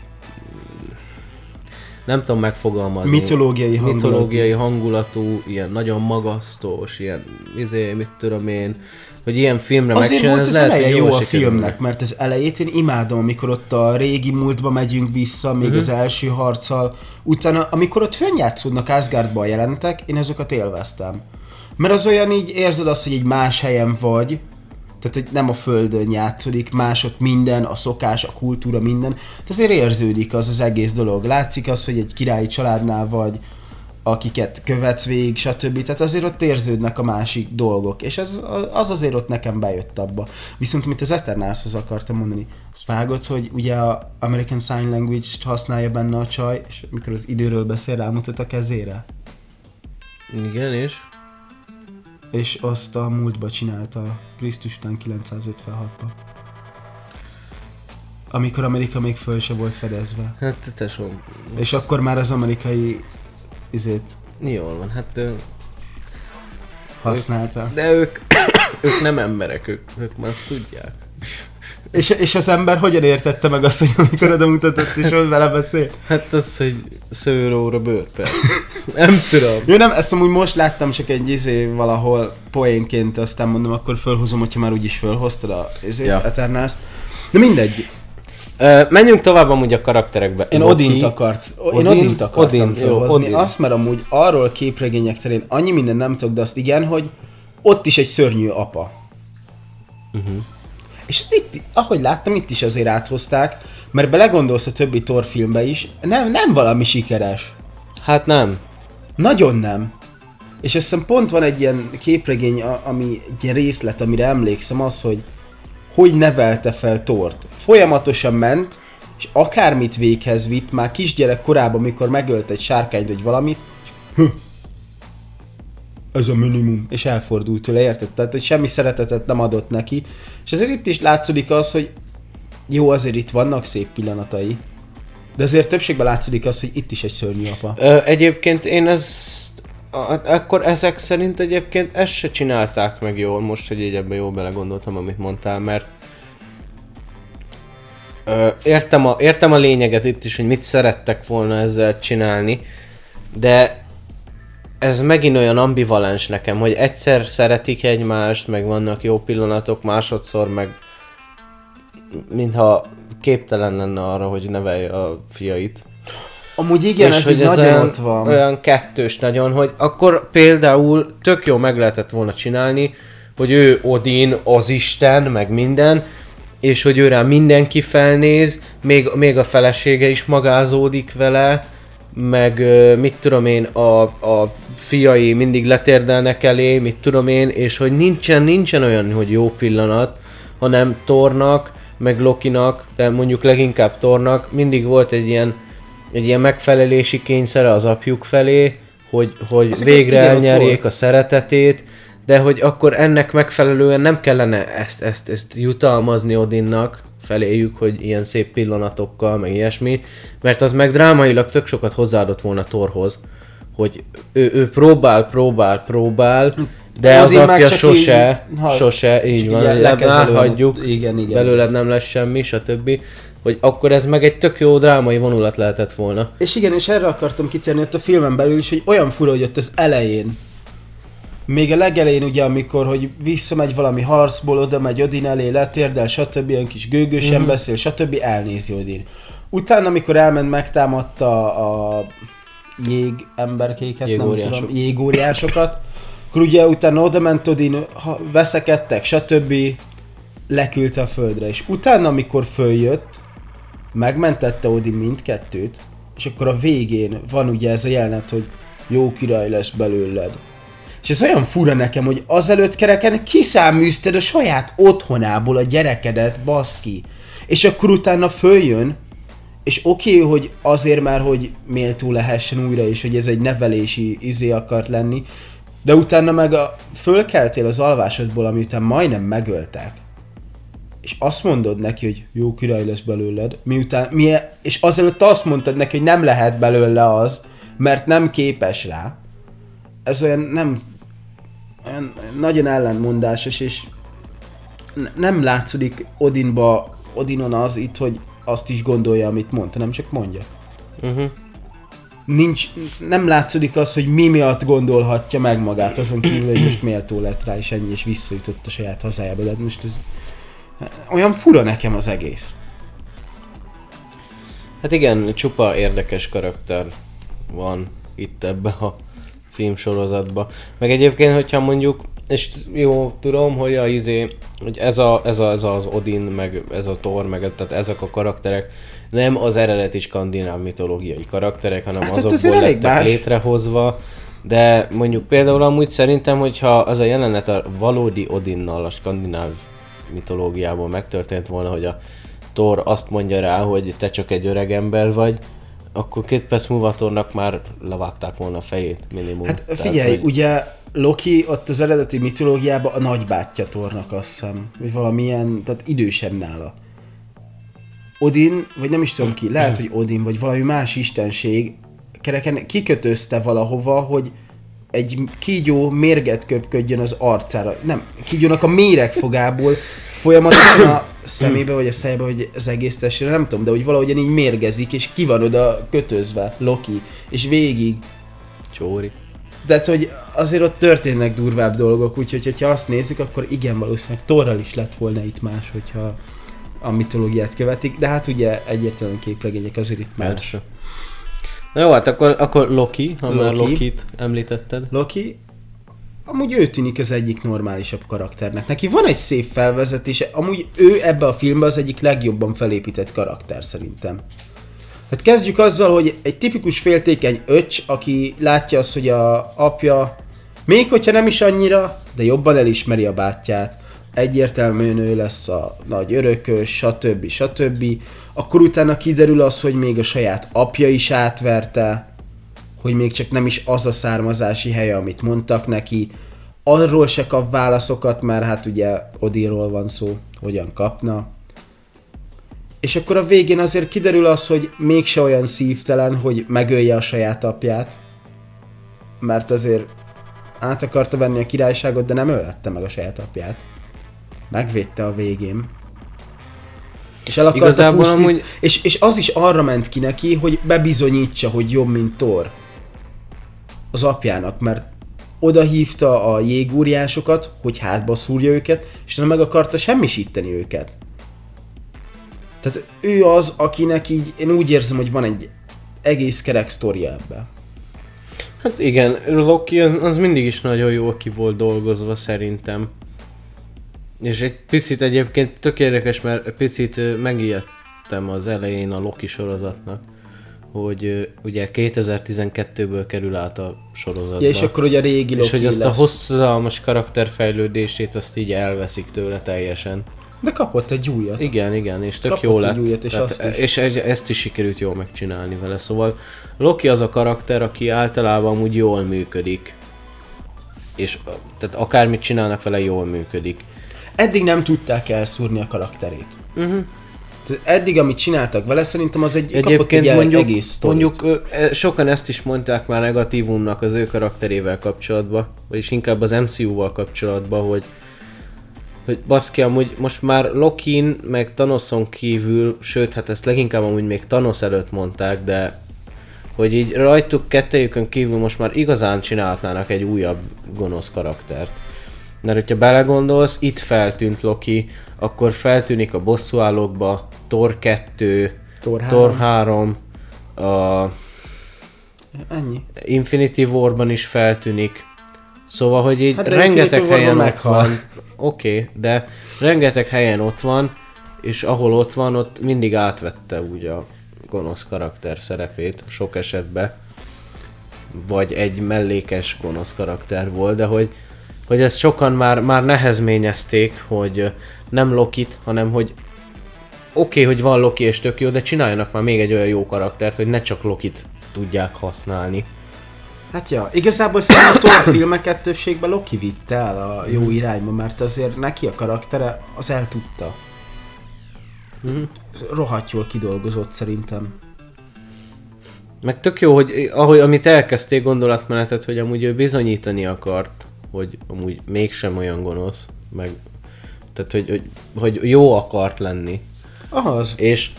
nem tudom megfogalmazni. Mitológiai hangulatú. Mitológiai hangulatú, ilyen nagyon magasztos, ilyen, izé, mit tudom én, hogy ilyen filmre Azért volt az lehet, eleje jó a filmnek, mert az elejét én imádom, amikor ott a régi múltba megyünk vissza, még Mhm. az első harccal. Utána, amikor ott fönjátszódnak Asgardba a jelentek, én azokat élveztem. Mert az olyan így érzed azt, hogy egy más helyen vagy, tehát hogy nem a földön játszódik, más ott minden, a szokás, a kultúra, minden. Tehát azért érződik az az egész dolog. Látszik az, hogy egy királyi családnál vagy, akiket követsz végig, stb. Tehát azért ott érződnek a másik dolgok, és az, az azért ott nekem bejött abba. Viszont amit az Eternalshoz akartam mondani, azt vágod, hogy ugye a American Sign Language-t használja benne a csaj, és mikor az időről beszél, rámutat a kezére. Igen, és? És azt a múltba csinálta Krisztus után 956-ba. Amikor Amerika még föl se volt fedezve. Hát tesóm, És akkor már az amerikai izét jól van, hát ö, használta. de ők, ők nem emberek, ők, ők már azt tudják. És, és az ember hogyan értette meg azt, hogy amikor oda mutatott és ott vele beszélt? Hát az, hogy szőróra bőrpe. Nem tudom. Jó, nem, ezt amúgy most láttam csak egy izé valahol poénként, aztán mondom, akkor fölhozom, hogyha már úgyis fölhoztad a izét, Ja. Eternals. De mindegy. Ö, menjünk tovább amúgy a karakterekbe. Én Loki- Odint akart, én Odin? Odint akartam Odin, jó, felhozni. Odin. Azt, mert amúgy arról képregények terén annyi minden nem tudok, de azt igen, hogy ott is egy szörnyű apa. Mhm. És ezt itt, ahogy láttam, itt is azért áthozták, mert belegondolsz a többi Thor filmbe is, nem, nem valami sikeres. Hát nem. Nagyon nem. És azt hiszem pont van egy ilyen képregény, ami egy ilyen részlet, amire emlékszem, az, hogy hogy nevelte fel Tort. Folyamatosan ment, és akármit véghez vitt, már kisgyerek korában, mikor megölt egy sárkányt vagy valamit, és "Hö, ez a minimum. És elfordult tőle, érted? Tehát, hogy semmi szeretetet nem adott neki. És azért itt is látszódik az, hogy jó, azért itt vannak szép pillanatai. De azért többségben látszódik az, hogy itt is egy szörnyű apa. Ö, egyébként én ezt... Akkor ezek szerint egyébként ezt se csinálták meg jól, most, hogy így ebben jól belegondoltam, amit mondtál, mert ö, értem, a, értem a lényeget itt is, hogy mit szerettek volna ezzel csinálni, de ez megint olyan ambivalens nekem, hogy egyszer szeretik egymást, meg vannak jó pillanatok, másodszor meg mintha képtelen lenne arra, hogy nevelje a fiait. Amúgy igen, ez így nagyon olyan, ott van. olyan kettős nagyon, hogy akkor például tök jó meg lehetett volna csinálni, hogy ő Odin, az Isten, meg minden, és hogy őre mindenki felnéz, még, még a felesége is magázódik vele, meg mit tudom én, a, a fiai mindig letérdelnek elé, mit tudom én, és hogy nincsen, nincsen olyan, hogy jó pillanat, hanem Tornak, meg Lokinak, de mondjuk leginkább Tornak, mindig volt egy ilyen, egy ilyen megfelelési kényszere az apjuk felé, hogy, hogy Azért végre igen, elnyerjék a szeretetét, de hogy akkor ennek megfelelően nem kellene ezt, ezt, ezt jutalmazni Odinnak feléjük, hogy ilyen szép pillanatokkal, meg ilyesmi, mert az meg drámailag tök sokat hozzáadott volna Thorhoz, hogy ő, ő próbál, próbál, próbál, de az Odin meg apja sose, így- ha- sose, így van, lekezelően elhagyjuk, ott- igen, igen. belőled nem lesz semmi, stb. Hogy akkor ez meg egy tök jó drámai vonulat lehetett volna. És igen, és erre akartam kitérni ott a filmen belül is, hogy olyan fura, hogy ott az elején, még a legelején ugye, amikor, hogy visszamegy valami harcból, oda megy Odin elé, letérdel, stb. olyan kis gőgösen mm. beszél, stb. elnézi Odin. Utána, amikor elment, megtámadta a jég emberkéket, nem Jégóriások. tudom, jégóriásokat, akkor ugye utána oda ment Odin, ha veszekedtek, stb. leküldte a földre. És utána, amikor följött, megmentette Odin mindkettőt, és akkor a végén van ugye ez a jelenet, hogy jó király lesz belőled. És ez olyan fura nekem, hogy azelőtt kereken kiszáműzted a saját otthonából a gyerekedet, baszki. És akkor utána följön, és oké, okay, hogy azért már, hogy méltó lehessen újra, és hogy ez egy nevelési izé akart lenni, de utána meg a, fölkeltél az alvásodból, ami után majdnem megöltek. És azt mondod neki, hogy jó király lesz belőled, miután, milyen, és azelőtt azt mondtad neki, hogy nem lehet belőle az, mert nem képes rá. Ez olyan nem, olyan nagyon ellentmondásos, és nem látszódik Odinba, Odinon az itt, hogy azt is gondolja, amit mond, hanem csak mondja. Uh-huh. Nincs, nem látszódik az, hogy mi miatt gondolhatja meg magát, azon kívül, hogy most méltó lett rá, és ennyi, és visszajutott a saját hazájába, de most ez olyan fura nekem az egész. Hát igen, csupa érdekes karakter van itt ebbe a filmsorozatba. Meg egyébként, hogyha mondjuk, és jó, tudom, hogy a izé, hogy ez, a, ez, a, ez az Odin, meg ez a Thor, meg tehát ezek a karakterek nem az eredeti skandináv mitológiai karakterek, hanem Hát hát azokból lettek más. létrehozva. De mondjuk például amúgy szerintem, hogyha az a jelenet a valódi Odinnal a skandináv mitológiából megtörtént volna, hogy a Thor azt mondja rá, hogy te csak egy öreg ember vagy, akkor két perc múlva Thornak már levágták volna a fejét minimum. Hát Tehát, figyelj, hogy- ugye Loki ott az eredeti mitológiában a nagybátyja Thornak azt hiszem, vagy valamilyen, tehát idősebb nála. Odin, vagy nem is tudom ki, lehet, hogy Odin, vagy valami más istenség kereken kikötözte valahova, hogy egy kígyó mérget köpködjön az arcára. Nem, kígyónak a méregfogából folyamatosan a szemébe, vagy a szájába, vagy az egész testére, nem tudom, de hogy valahogyan így mérgezik, és ki van oda kötözve Loki, és végig Csóri. tehát, hogy azért ott történnek durvább dolgok, úgyhogy ha azt nézzük, akkor igen, valószínűleg Torral is lett volna itt más, hogyha a mitológiát követik, de hát ugye egyértelműen képregények azért itt más. Persze. Na jó, hát akkor, akkor Loki, ha Loki. már Loki. Lokit említetted. Loki, amúgy ő tűnik az egyik normálisabb karakternek. Neki van egy szép felvezetése, amúgy ő ebbe a filmbe az egyik legjobban felépített karakter szerintem. Hát kezdjük azzal, hogy egy tipikus féltékeny öcs, aki látja azt, hogy a apja, még hogyha nem is annyira, de jobban elismeri a bátyját, egyértelműen ő lesz a nagy örökös, stb. stb. Akkor utána kiderül az, hogy még a saját apja is átverte, hogy még csak nem is az a származási helye, amit mondtak neki. Arról se kap válaszokat, mert hát ugye Odinról van szó, hogyan kapna. És akkor a végén azért kiderül az, hogy mégse olyan szívtelen, hogy megölje a saját apját. Mert azért át akarta venni a királyságot, de nem ölette meg a saját apját. Megvédte a végén. És el akarta Igazából pusztít, amúgy- és, és az is arra ment ki neki, hogy bebizonyítsa, hogy jobb, mint Thor. Az apjának, mert oda hívta a jégóriásokat, hogy hátba szúrja őket, és nem meg akarta semmisíteni őket. Tehát ő az, akinek így, én úgy érzem, hogy van egy egész kerek sztoria ebbe. Hát igen, Loki az, az mindig is nagyon jól ki volt dolgozva szerintem. És egy picit egyébként tök érdekes, mert picit megijedtem az elején a Loki sorozatnak, hogy ugye 2012-ből kerül át a sorozatba. Ja, és akkor hogy a régi és Loki hogy azt lesz. a hosszadalmas karakterfejlődését azt így elveszik tőle teljesen. De kapott egy újat. Igen, igen, és tök Kapott jó lett. újat, és azt is. és ezt is sikerült jól megcsinálni vele. Szóval Loki az a karakter, aki általában úgy jól működik. És tehát akármit csinálnak vele, jól működik. Eddig nem tudták elszúrni a karakterét. Uh-huh. Eddig, amit csináltak vele, szerintem az egy, kapott egy Egyébként mondjuk, egész sztorit. mondjuk e, sokan ezt is mondták már negatívumnak az ő karakterével kapcsolatban, vagyis inkább az MCU-val kapcsolatban, hogy hogy baszki, amúgy most már Lokin meg Thanoson kívül, sőt, hát ezt leginkább amúgy még Thanos előtt mondták, de hogy így rajtuk kettejükön kívül most már igazán csinálhatnának egy újabb gonosz karaktert. Mert hogyha belegondolsz, itt feltűnt Loki, akkor feltűnik a bosszúállókba, Thor 2, Thor Thor 3, a Ennyi. Infinity War-ban is feltűnik. Szóval, hogy így Hát rengeteg helyen ott meghal. van. Oké, okay, de rengeteg helyen ott van, és ahol ott van, ott mindig átvette úgy a gonosz karakter szerepét sok esetben. Vagy egy mellékes gonosz karakter volt, de hogy, hogy ezt sokan már, már nehezményezték, hogy nem Lokit, hanem hogy oké, okay, hogy van Loki és tök jó, de csináljanak már még egy olyan jó karaktert, hogy ne csak Lokit tudják használni. Hát ja, igazából szerintem a filmeket többségben Loki vitte el a jó irányba, mert azért neki a karaktere az el tudta. Mhm. Rohadt jól kidolgozott szerintem. Meg tök jó, hogy ahogy amit elkezdték gondolatmenetet, hogy amúgy ő bizonyítani akart, hogy amúgy mégsem olyan gonosz, meg tehát, hogy, hogy, hogy jó akart lenni. Az. És,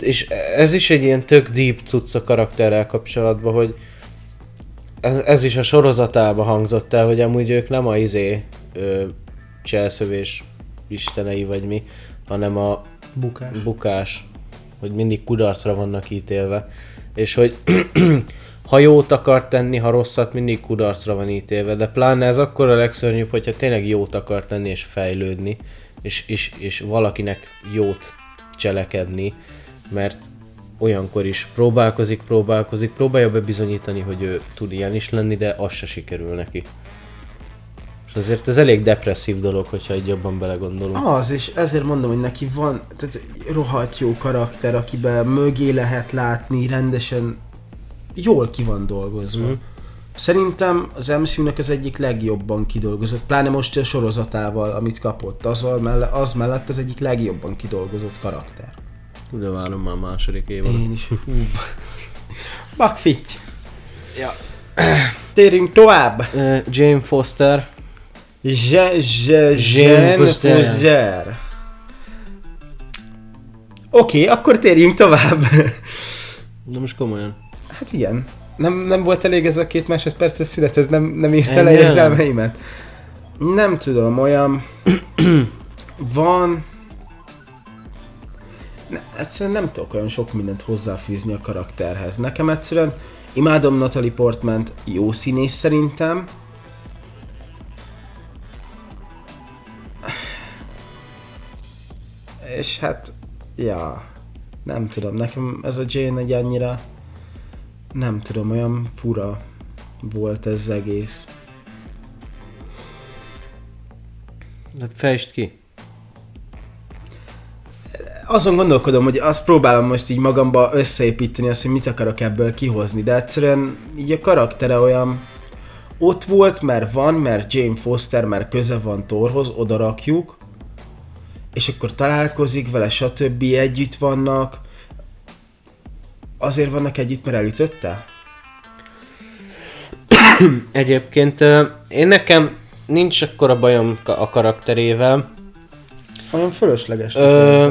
és ez is egy ilyen tök deep cucc a karakterrel kapcsolatban, hogy ez, ez is a sorozatában hangzott el, hogy amúgy ők nem a izé ö, cselszövés istenei vagy mi, hanem a Bukás. bukás, hogy mindig kudarcra vannak ítélve, és hogy ha jót akar tenni, ha rosszat, mindig kudarcra van ítélve, de pláne ez akkor a legszörnyűbb, hogyha tényleg jót akar tenni és fejlődni, és, és, és valakinek jót cselekedni, mert olyankor is próbálkozik, próbálkozik, próbálja bebizonyítani, hogy ő tud ilyen is lenni, de az se sikerül neki. És azért ez elég depresszív dolog, hogyha egy jobban belegondolunk. Az, és ezért mondom, hogy neki van tehát rohadt jó karakter, akiben mögé lehet látni, rendesen jól ki van dolgozva. Mm. Szerintem az MCU-nak az egyik legjobban kidolgozott, pláne most a sorozatával, amit kapott, az, melle, az mellett az egyik legjobban kidolgozott karakter. De várom már a második évadot. Én is. Bakfitty. Ja. Térjünk tovább. Uh, Jane Foster. Je, je, Jean Foster. Foster. Oké, okay, akkor térjünk tovább. De most komolyan. Hát igen. Nem, nem volt elég ez a két másodperces szület, ez nem, nem írta le érzelmeimet? Nem tudom, olyan... Van... ne, egyszerűen nem tudok olyan sok mindent hozzáfűzni a karakterhez. Nekem egyszerűen imádom Natalie Portman, jó színész szerintem. És hát, ja, nem tudom, nekem ez a Jane egy annyira, nem tudom, olyan fura volt ez egész. Hát fejtsd ki. azon gondolkodom, hogy azt próbálom most így magamba összeépíteni, azt, hogy mit akarok ebből kihozni, de egyszerűen így a karaktere olyan ott volt, mert van, mert Jane Foster, mert köze van Thorhoz, oda rakjuk, és akkor találkozik vele, stb. együtt vannak. Azért vannak együtt, mert elütötte? Egyébként én nekem nincs akkora bajom ka- a karakterével. Olyan fölösleges. Ö,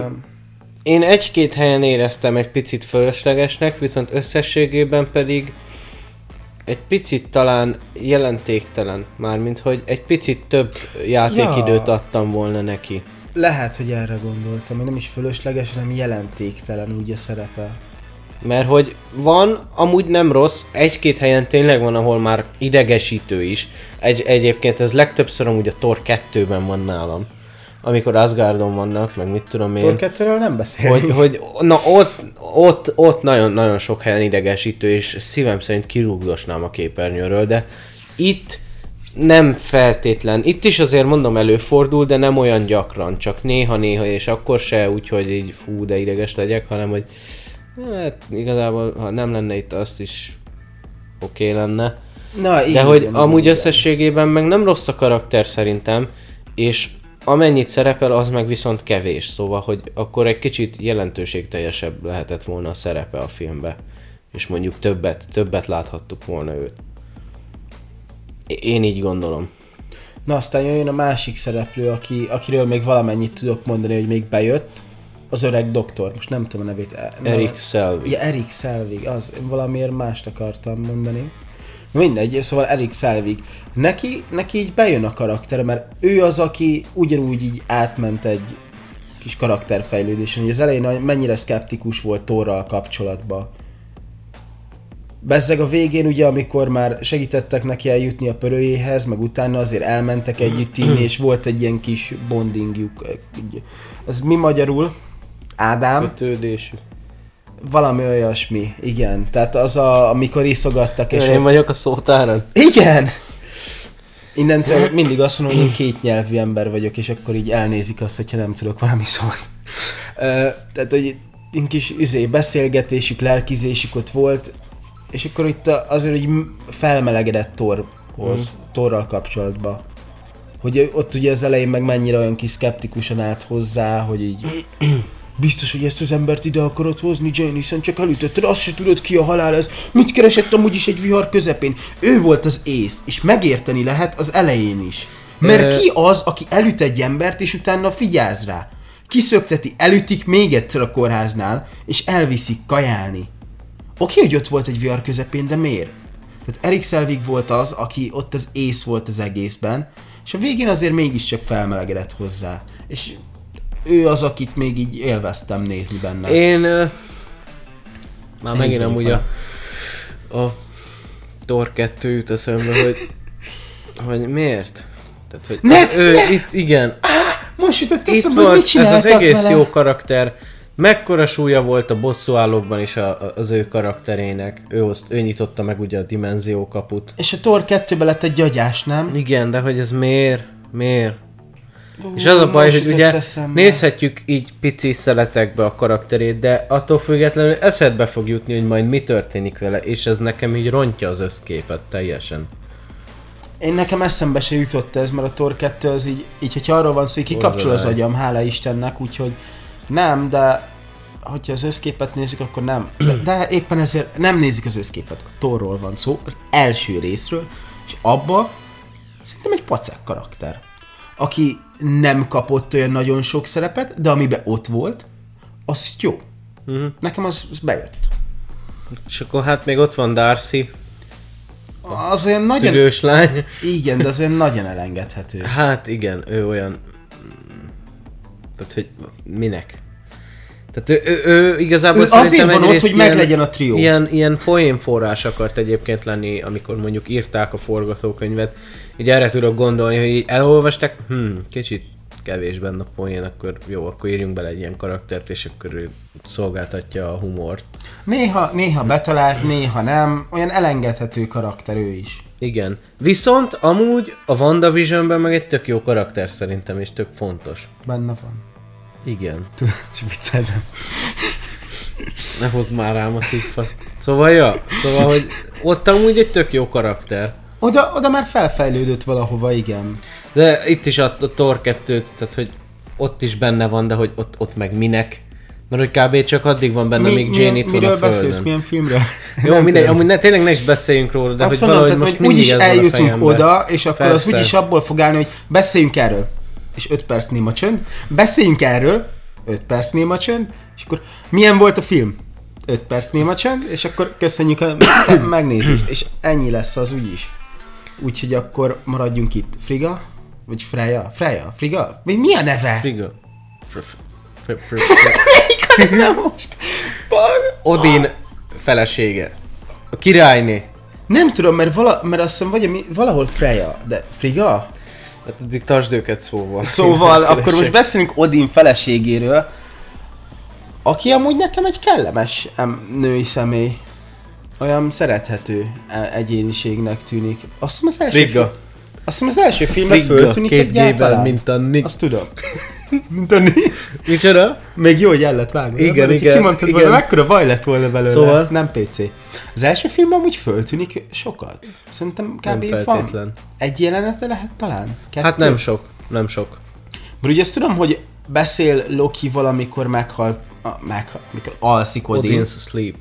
Én egy-két helyen éreztem egy picit fölöslegesnek, viszont összességében pedig egy picit talán jelentéktelen, mármint hogy egy picit több játékidőt Ja. adtam volna neki. Lehet, hogy erre gondoltam, hogy nem is fölösleges, hanem jelentéktelen úgy a szerepe. Mert hogy van, amúgy nem rossz, egy-két helyen tényleg van, ahol már idegesítő is. Egy, egyébként ez legtöbbször amúgy a Thor 2-ben van nálam. Amikor Asgardon vannak, meg mit tudom én. Thor 2 nem beszélünk. hogy, hogy na ott, ott, ott nagyon, nagyon sok helyen idegesítő, és szívem szerint kirúgdosnám a képernyőről, de itt nem feltétlen. Itt is azért mondom előfordul, de nem olyan gyakran, csak néha-néha, és akkor se úgy, hogy így fú, de ideges legyek, hanem hogy hát igazából, ha nem lenne itt, azt is oké okay lenne. Na, De igen, hogy igen, amúgy igen. összességében meg nem rossz a karakter szerintem, és amennyit szerepel, az meg viszont kevés, szóval, hogy akkor egy kicsit jelentőségteljesebb lehetett volna a szerepe a filmbe, és mondjuk többet, többet láthattuk volna őt. Én így gondolom. Na aztán jön a másik szereplő, aki, akiről még valamennyit tudok mondani, hogy még bejött. Az öreg doktor, most nem tudom a nevét. e- Erik Selvig. Ja, Erik Selvig, az, valamiért mást akartam mondani. Mindegy, szóval Erik Selvig. Neki, neki így bejön a karaktere, mert ő az, aki ugyanúgy így átment egy kis karakterfejlődésen, hogy az elején mennyire szkeptikus volt Thorral kapcsolatban. Bezzeg a végén ugye, amikor már segítettek neki eljutni a pörőjéhez, meg utána azért elmentek együtt inni, és volt egy ilyen kis bondingjuk. Így- Az mi magyarul? Ádám? Kötődésű. Valami olyasmi, igen. Tehát az a, amikor iszogattak, és Én ott... vagyok a szótáron. Igen! Innentől mindig azt mondom, hogy én két nyelvű ember vagyok, és akkor így elnézik azt, hogyha nem tudok valami szót. Tehát, hogy egy kis izé, beszélgetésük, lelkizésük ott volt, és akkor itt a- azért, hogy felmelegedett Thorhoz, mm. Thorral kapcsolatban. Hogy ott ugye az elején meg mennyire olyan kis szkeptikusan állt hozzá, hogy így Biztos, hogy ezt az embert ide akarod hozni, Jane, hiszen csak elütötted, azt se tudod ki a halál ez. Mit keresett amúgy is egy vihar közepén? Ő volt az ész, és megérteni lehet az elején is. Mert ki az, aki elüt egy embert, és utána figyelz rá? Kiszökteti, elütik még egyszer a kórháznál, és elviszik kajálni. Oké, hogy ott volt egy vihar közepén, de miért? Tehát Erik Selvig volt az, aki ott az ész volt az egészben, és a végén azért mégiscsak felmelegedett hozzá. És ő az, akit még így élveztem nézni benne. Én... ö, Már Ennyi megint amúgy a... A... Thor 2 jut eszembe, hogy... Hogy miért? Tehát, hogy Ne, ő ne! itt, igen, Most jutott eszembe, hogy mit ez az egész vele. jó karakter. Mekkora súlya volt a bosszúállókban is a, a- az ő karakterének. Ő, oszt, ő nyitotta meg ugye a dimenzió kaput. És a Thor 2 lett egy gyagyás, nem? Igen, de hogy ez miért? Miért? Ú, És az a baj, hogy ugye eszembe. nézhetjük így pici szeletekbe a karakterét, de attól függetlenül eszedbe fog jutni, hogy majd mi történik vele, és ez nekem így rontja az összképet teljesen. Én nekem eszembe se jutott ez, mert a Thor 2 az így, így hogyha arról van szó, hogy kikapcsol az agyam, hála Istennek, úgyhogy nem, de hogyha az összképet nézik, akkor nem. De, de éppen ezért nem nézik az összképet. A Thorról van szó, az első részről, és abba szerintem egy pacek karakter. Aki nem kapott olyan nagyon sok szerepet, de amiben ott volt, az jó. Mhm. Nekem az, az bejött. És akkor hát még ott van Darcy, Az olyan nagyon... tüdős lány. Igen, de az olyan nagyon elengedhető. Hát igen, ő olyan... Tehát, hogy minek? Tehát ő, ő, ő igazából Ő azért van ott, hogy meglegyen a trió. Ilyen, ilyen poénforrás akart egyébként lenni, amikor mondjuk írták a forgatókönyvet. Így erre tudok gondolni, hogy így elolvasták, hm, kicsit kevés benne a poén, akkor jó, akkor írjunk bele egy ilyen karaktert, és akkor ő szolgáltatja a humort. Néha, néha betalált, néha nem. Olyan elengedhető karakter ő is. Igen. Viszont amúgy a WandaVisionben meg egy tök jó karakter szerintem, és tök fontos. Benne van. Igen. Csak vicceltem. Ne hozd már rám a szívfaszt. Szóval, ja, szóval, hogy ott amúgy egy tök jó karakter. Oda, oda már felfejlődött valahova, igen. De itt is a, a Thor 2 tehát hogy ott is benne van, de hogy ott, ott meg minek. Mert hogy kb. csak addig van benne, Mi, még Jane itt van a miről beszélsz? földön. Milyen filmről? Jó, mindegy, amúgy ne, tényleg ne is beszéljünk róla, de Azt hogy mondom, valahogy tehát, most úgyis eljutunk oda, és akkor az Persze. úgyis abból fog állni, hogy beszéljünk erről. És 5 perc néma csönd. Beszéljünk erről. 5 perc néma csönd. És akkor milyen volt a film? 5 perc néma csönd, és akkor köszönjük a megnézést. És ennyi lesz az úgyis. Úgyhogy akkor maradjunk itt. Friga? Vagy Freya? Freya? Friga? Vagy mi a neve? Friga. Fr- fr- fr- fr- fr- Nem most. Odin felesége. A királyné. Nem tudom, mert, vala, mert azt hiszem, vagy ami- valahol Freya, de Friga? Hát addig tartsd őket szóval. Szóval akkor most beszélünk Odin feleségéről, aki amúgy nekem egy kellemes em, női személy. Olyan szerethető e- egyéniségnek tűnik. Azt hiszem az első, Frigga. fi- azt hiszem az első filmben föltűnik két egyáltalán. mint a Nick. Azt tudom. mint a Nick. Micsoda? Még jó, hogy el lett vágva. Igen, nem? Hogyha igen, Kimondtad igen. volna, mekkora baj lett volna belőle. Szóval? Nem PC. Az első filmben amúgy föltűnik sokat. Szerintem kb. van. Egy jelenete lehet talán? Kettő? Hát nem sok, nem sok. Mert ugye azt tudom, hogy beszél Loki valamikor meghalt, a, meghal, mikor alszik Odin. Odin's Sleep.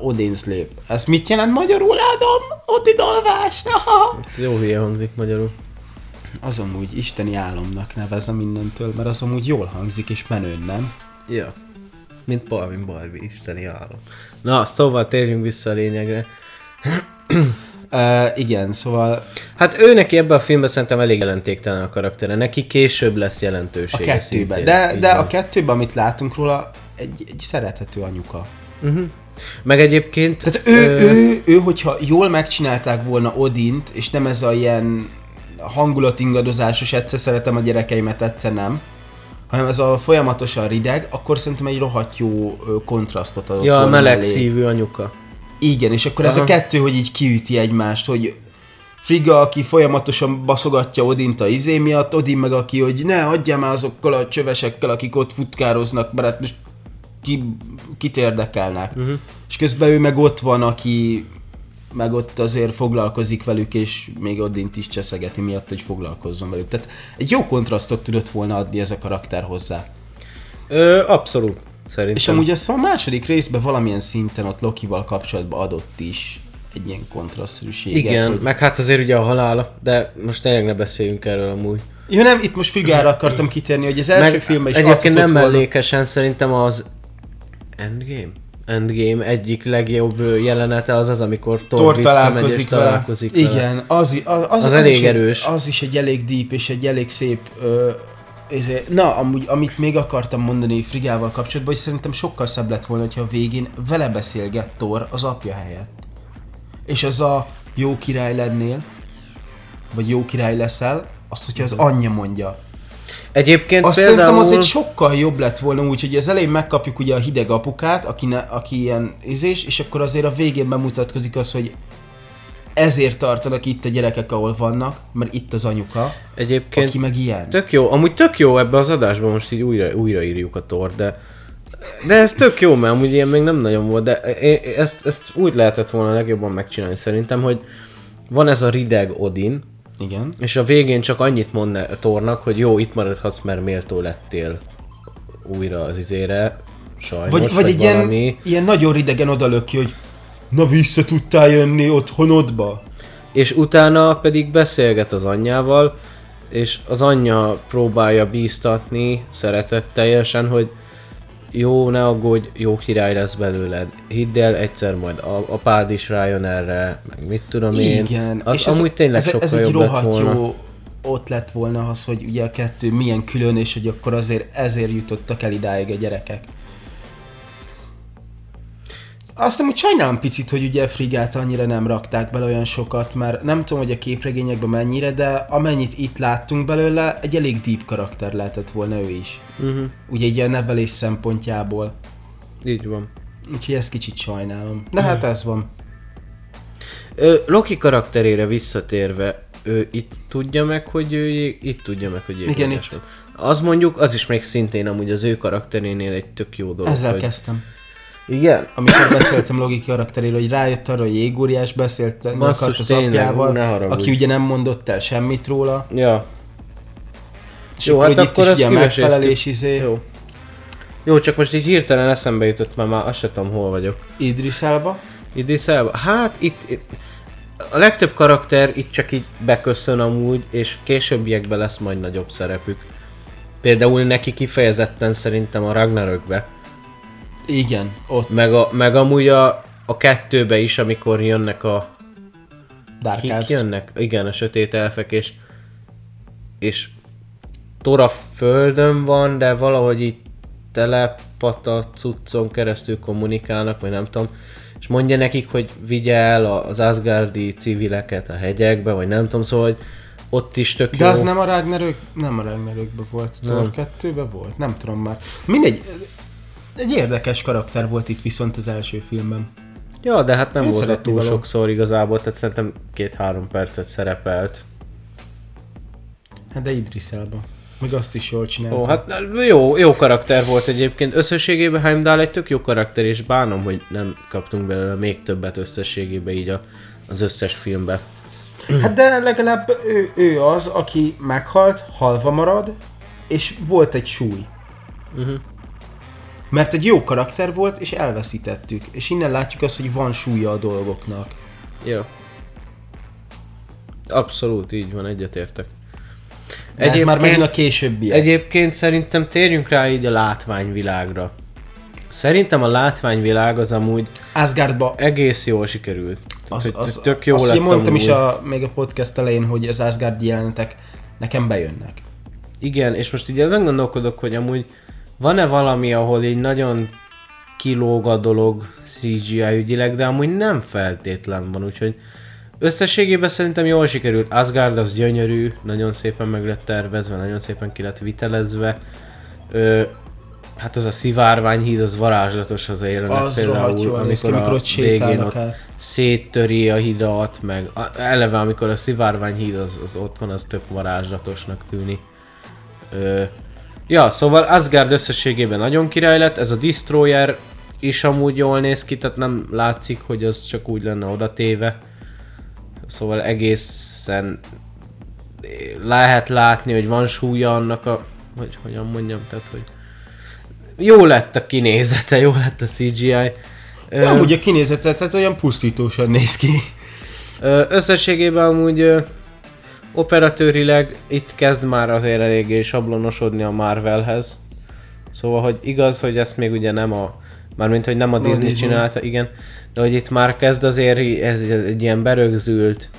Odin Sleep. Ez mit jelent magyarul, Ádám? Odin alvás? Aha. Jó hülye hangzik magyarul. Az amúgy isteni álomnak nevezem innentől, mert az amúgy jól hangzik és menőn, nem? Ja. Mint Palvin Barbie, isteni álom. Na, szóval térjünk vissza a lényegre. Uh, igen, szóval Hát ő neki ebben a filmben szerintem elég jelentéktelen a karaktere. Neki később lesz a jelentősége kettőben. szintén. De, de a kettőben, amit látunk róla, egy, egy szerethető anyuka. Meg egyébként... Tehát ő, ő, ő, hogyha jól megcsinálták volna Odint, és nem ez a ilyen hangulatingadozásos, egyszer szeretem a gyerekeimet, egyszer nem, hanem ez a folyamatosan rideg, akkor szerintem egy rohadt jó ö, kontrasztot adott Ja, volna meleg mellé. szívű anyuka. Igen, és akkor ez a Aha. kettő, hogy így kiüti egymást, hogy Frigga, aki folyamatosan baszogatja Odint a izé miatt, Odin meg aki, hogy ne, adjál már azokkal a csövesekkel, akik ott futkároznak, mert hát most ki, kit érdekelnek. Uh-huh. És közben ő meg ott van, aki meg ott azért foglalkozik velük, és még Odint is cseszegeti miatt, hogy foglalkozzon velük. Tehát egy jó kontrasztot tudott volna adni ez a karakter hozzá. Ö, abszolút. Szerintem. És amúgy azt a második részben valamilyen szinten ott Lokival kapcsolatban adott is egy ilyen kontrasztszerűséget. Igen, hogy... meg hát azért ugye a halála, de most tényleg ne beszéljünk erről amúgy. Ja nem, itt most Frigára akartam kitérni, hogy az első meg filmben is egyébként nem volna. mellékesen szerintem az Endgame? Endgame egyik legjobb jelenete az az, amikor Thor, Thor visszamegy és találkozik vele. találkozik vele. Igen, az, az, az, Az elég is erős. Egy, az is egy elég deep és egy elég szép... Ö, izé- Na, amúgy, amit még akartam mondani Frigával kapcsolatban, hogy szerintem sokkal szebb lett volna, hogyha a végén vele beszélget Thor az apja helyett. És az a jó király lennél, vagy jó király leszel, azt, hogyha az anyja mondja. Egyébként Azt például... szerintem az egy sokkal jobb lett volna úgy, hogy az elején megkapjuk ugye a hideg apukát, aki, ne, aki ilyen izés, és akkor azért a végén bemutatkozik az, hogy ezért tartanak itt a gyerekek, ahol vannak, mert itt az anyuka, Egyébként aki meg ilyen. tök jó, amúgy tök jó ebbe az adásban most így újra, újraírjuk a tor, de de ez tök jó, mert amúgy ilyen még nem nagyon volt, de e- e- ezt, ezt úgy lehetett volna legjobban megcsinálni szerintem, hogy van ez a rideg Odin, Igen. és a végén csak annyit mond a Tornak, hogy jó, itt maradhatsz, mert méltó lettél újra az izére, sajnos, Vagy, vagy egy valami. ilyen, ilyen nagyon ridegen odalök ki, hogy na vissza tudtál jönni otthonodba? És utána pedig beszélget az anyjával, és az anyja próbálja bíztatni szeretetteljesen, hogy jó, ne aggódj, jó király lesz belőled. Hidd el, egyszer majd a apád is rájön erre, meg mit tudom én. Igen. Az és ez, amúgy tényleg ez, sokkal ez egy jobb lett volna. jó ott lett volna az, hogy ugye a kettő milyen külön, és hogy akkor azért ezért jutottak el idáig a gyerekek. Azt amúgy sajnálom picit, hogy ugye Frigát annyira nem rakták bele olyan sokat, mert nem tudom, hogy a képregényekben mennyire, de amennyit itt láttunk belőle, egy elég deep karakter lehetett volna ő is. Uh-huh. Ugye egy ilyen nevelés szempontjából. Így van. Úgyhogy ezt kicsit sajnálom. De hát ez van. Ö, Loki karakterére visszatérve, ő itt tudja meg, hogy ő jég, itt tudja meg, hogy Igen, itt. volt. Az mondjuk, az is még szintén amúgy az ő karakterénél egy tök jó dolog. Ezzel hogy... kezdtem. Igen? Amikor beszéltem Logi karakteréről, hogy rájött arra, hogy jégóriás beszélt akart az tényleg, apjával, ne haragudj. aki ugye nem mondott el semmit róla. Ja. És Jó, hát akkor kiveséztük. megfelelés izé, Jó. Jó, csak most így hirtelen eszembe jutott, mert már azt se tudom, hol vagyok. Idris Elba. Idris Elba? Hát itt, itt a legtöbb karakter itt csak így beköszön amúgy, és későbbiekben lesz majd nagyobb szerepük. Például neki kifejezetten szerintem a Ragnarökbe, Igen, ott meg, a, meg amúgy a, a kettőbe is, amikor jönnek a... Dark Kik Elves. jönnek? Igen, a sötét elfek, és, és Tora földön van, de valahogy így telepata cuccon keresztül kommunikálnak, vagy nem tudom, és mondja nekik, hogy vigye el a- az Asgardi civileket a hegyekbe, vagy nem tudom, szóval hogy ott is tök De jó. az nem a Ragnarök, nem a Ragnarökben volt, Thor 2 volt, nem tudom már. Mindegy, egy érdekes karakter volt itt viszont az első filmben. Ja, de hát nem Én volt túl való. sokszor igazából, tehát szerintem két-három percet szerepelt. Hát de Idris Elba. Meg azt is jól csinálta. Ó, hát jó, jó karakter volt egyébként. Összességében Heimdall egy tök jó karakter, és bánom, hogy nem kaptunk belőle még többet összességében így a, az összes filmbe. Hát de legalább ő, ő az, aki meghalt, halva marad, és volt egy súly. Uh-huh. Mert egy jó karakter volt, és elveszítettük. És innen látjuk azt, hogy van súlya a dolgoknak. Jó. Abszolút így van, egyetértek. De ez már megint a későbbiek. Egyébként szerintem térjünk rá így a látványvilágra. Szerintem a látványvilág az amúgy Asgardba egész jól sikerült. Az, az, tök jó azt lett mondtam amúgy. is a, még a podcast elején, hogy az Asgard jelenetek nekem bejönnek. Igen, és most ugye azon gondolkodok, hogy amúgy van-e valami, ahol így nagyon kilóg a dolog CGI ügyileg, de amúgy nem feltétlen van, úgyhogy összességében szerintem jól sikerült. Asgard az gyönyörű, nagyon szépen meg lett tervezve, nagyon szépen ki lett vitelezve. Ö, hát az a szivárványhíd, az varázslatos az a jelenet Az például, jól néz ki, amikor, amikor a ott végén ott el. széttöri a hidat, meg a, eleve amikor a szivárványhíd az, az ott van, az tök varázslatosnak tűnik. Ö, ja, szóval Asgard összességében nagyon király lett, ez a Destroyer is amúgy jól néz ki, tehát nem látszik, hogy az csak úgy lenne oda téve. Szóval egészen lehet látni, hogy van súlya annak a, hogy hogyan mondjam, tehát hogy jó lett a kinézete, jó lett a CGI. Nem, ugye kinézetet, tehát olyan pusztítósan néz ki. Összességében amúgy operatőrileg itt kezd már azért eléggé sablonosodni a Marvelhez. Szóval, hogy igaz, hogy ezt még ugye nem a... Mármint, hogy nem a Disney, Disney. csinálta, igen. De hogy itt már kezd azért ez, ez egy ilyen berögzült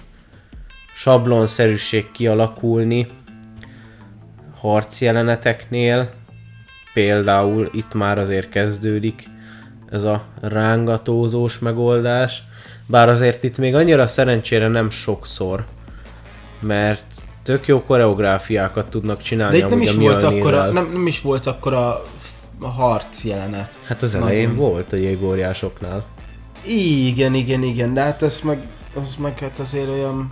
sablonszerűség kialakulni harc jeleneteknél. Például itt már azért kezdődik ez a rángatózós megoldás. Bár azért itt még annyira szerencsére nem sokszor, mert tök jó koreográfiákat tudnak csinálni De itt nem is, volt akkora, nem, nem is volt akkora harc jelenet. Hát az elején Nagyon. volt a jégóriásoknál. Igen, igen, igen, de hát ez meg, az meg hát azért olyan,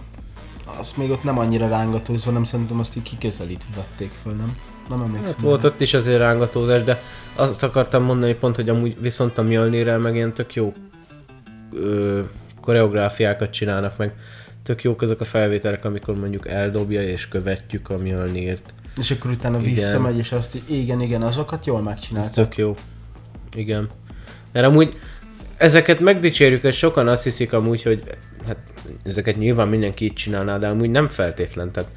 azt még ott nem annyira rángatózva, nem szerintem azt így kiközelítve vették föl, nem? Nem emlékszem. Hát volt ott is azért rángatózás, de azt akartam mondani pont, hogy amúgy viszont a Mjölnirrel meg ilyen tök jó ö, koreográfiákat csinálnak, meg tök jók azok a felvételek, amikor mondjuk eldobja és követjük a Mjölnirt. És akkor utána Igen. visszamegy, és azt igen, igen, azokat jól Ez megcsinálták. tök jó. Igen. Mert amúgy ezeket megdicsérjük, és sokan azt hiszik amúgy, hogy hát ezeket nyilván mindenki így csinálná, de amúgy nem feltétlen. Tehát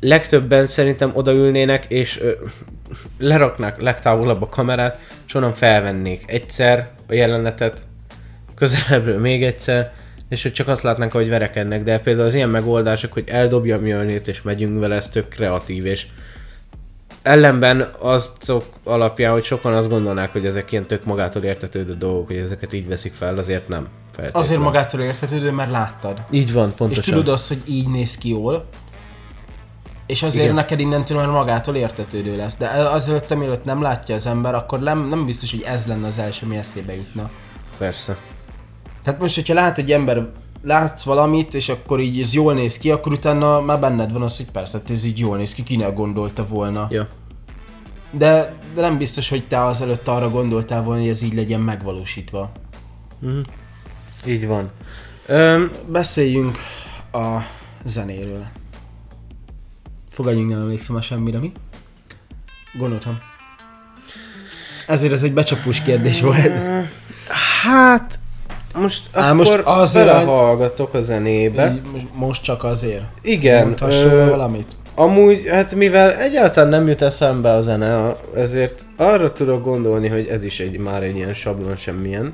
legtöbben szerintem odaülnének, és ö, leraknák legtávolabb a kamerát, és onnan felvennék egyszer a jelenetet, közelebbről még egyszer, és hogy csak azt látnánk, hogy verekednek, de például az ilyen megoldások, hogy eldobja a Mjölnirt, és megyünk vele, ez tök kreatív, és ellenben azok alapján, hogy sokan azt gondolnák, hogy ezek ilyen tök magától értetődő dolgok, hogy ezeket így veszik fel, azért nem. Feltétlen. Azért magától értetődő, mert láttad. Így van, És pontosan. tudod azt, hogy így néz ki jól, és azért Igen. Neked innentől már magától értetődő lesz. De azelőtt, mielőtt nem látja az ember, akkor nem, nem biztos, hogy ez lenne az első, mi eszébe jutna. Persze. Tehát most, hogyha lát egy ember, látsz valamit, és akkor így ez jól néz ki, akkor utána már benned van az, hogy persze, hát ez így jól néz ki, kinek gondolta volna. Ja. De, de nem biztos, hogy te azelőtt arra gondoltál volna, hogy ez így legyen megvalósítva. Így van. Öm, Beszéljünk a zenéről. Fogadjunk, nem emlékszem a semmire, mi? Gondoltam. Ezért ez egy becsapós kérdés volt. hát, most Á, akkor most most azért, belehallgatok a zenébe. Így Most, most csak azért. Igen, ö, ö... valamit? Amúgy, hát mivel egyáltalán nem jut eszembe a zene, ezért arra tudok gondolni, hogy ez is egy, már egy ilyen sablon semmilyen.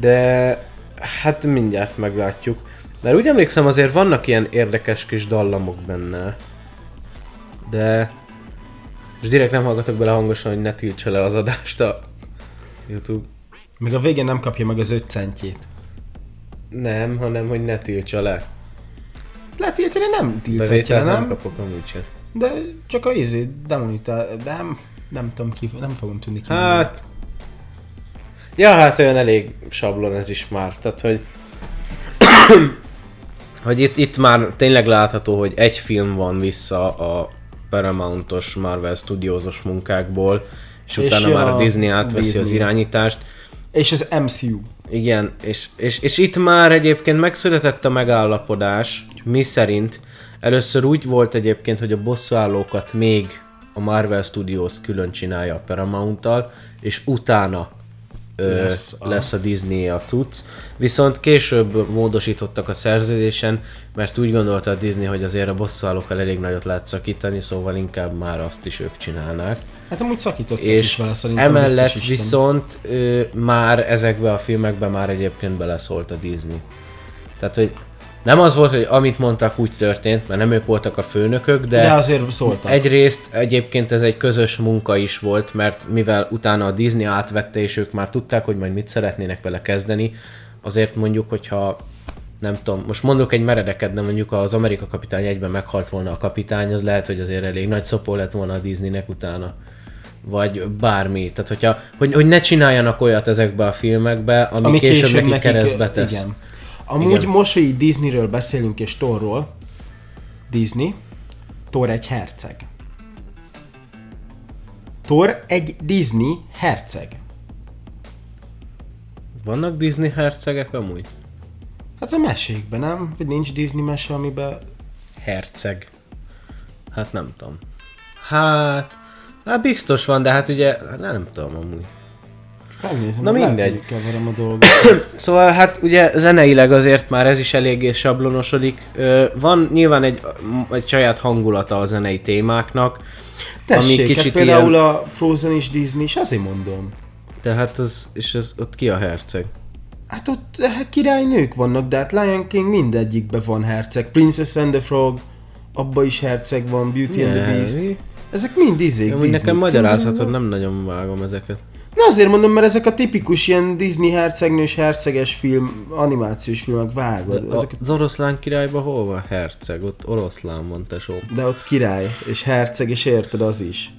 De hát mindjárt meglátjuk. Mert úgy emlékszem azért vannak ilyen érdekes kis dallamok benne. De... És direkt nem hallgatok bele hangosan, hogy ne tiltsa le az adást a YouTube. Még a végén nem kapja meg az öt centjét. Nem, hanem hogy ne tiltsa le. Lehet tiltani, nem tilthatja, Bevételt nem? nem kapok amúgy sem. De csak a izé, demonita, de nem, nem tudom ki, nem fogom tudni ki. Hát... Ja, hát olyan elég sablon ez is már, tehát hogy... hogy itt, itt már tényleg látható, hogy egy film van vissza a Paramountos Marvel Studios-os munkákból, és, És utána már a Disney átveszi az Disney. irányítást. És az MCU. Igen, és, és, és itt már egyébként megszületett a megállapodás, mi szerint először úgy volt egyébként, hogy a bosszúállókat még a Marvel Studios külön csinálja a Paramount-tal, és utána ö, Lesz a... lesz a Disney a cucc. Viszont később módosítottak a szerződésen, mert úgy gondolta a Disney, hogy azért a bosszúállókkal elég nagyot lehet szakítani, szóval inkább már azt is ők csinálnák. Hát amúgy szakítottak is És vele szerintem. emellett viszont ö, már ezekbe a filmekbe már egyébként beleszólt a Disney. Tehát, hogy nem az volt, hogy amit mondtak úgy történt, mert nem ők voltak a főnökök, de, De azért szóltak. egyrészt egyébként ez egy közös munka is volt, mert mivel utána a Disney átvette, és ők már tudták, hogy majd mit szeretnének vele kezdeni, azért mondjuk, hogyha nem tudom, most mondok egy meredeket, de mondjuk az Amerika kapitány egyben meghalt volna a kapitány, az lehet, hogy azért elég nagy szopó lett volna a Disneynek utána. Vagy bármi. Tehát, hogyha, hogy, hogy ne csináljanak olyat ezekbe a filmekbe, ami, ami később, neki keresztbe tesz. Igen. Amúgy Igen. most, hogy Disneyről beszélünk és Thorról, Disney, Thor egy herceg. Thor egy Disney herceg. Vannak Disney hercegek amúgy? Hát a mesékben, nem? Vagy nincs Disney mese, amiben... Herceg. Hát nem tudom. Hát... Hát biztos van, de hát ugye, hát nem tudom amúgy. Megnézem, Na mindegy. keverem a dolgokat. Szóval hát ugye zeneileg azért már ez is eléggé sablonosodik. Van nyilván egy, egy saját hangulata a zenei témáknak, Tessék, ami hát kicsit például ilyen... a Frozen is Disney, és azért mondom. Tehát az, és az, ott ki a herceg? Hát ott eh, királynők vannak, de hát Lion King mindegyikben van herceg. Princess and the Frog, abba is herceg van, Beauty and the Beast. Ezek mind izék Amúgy nekem magyarázhatod, nem nagyon vágom ezeket. Na azért mondom, mert ezek a tipikus ilyen Disney hercegnős, herceges film, animációs filmek vágod. A, Ezek, az oroszlán királyban hol van herceg? Ott oroszlán van, tesó. de ott király, és herceg, és érted az is.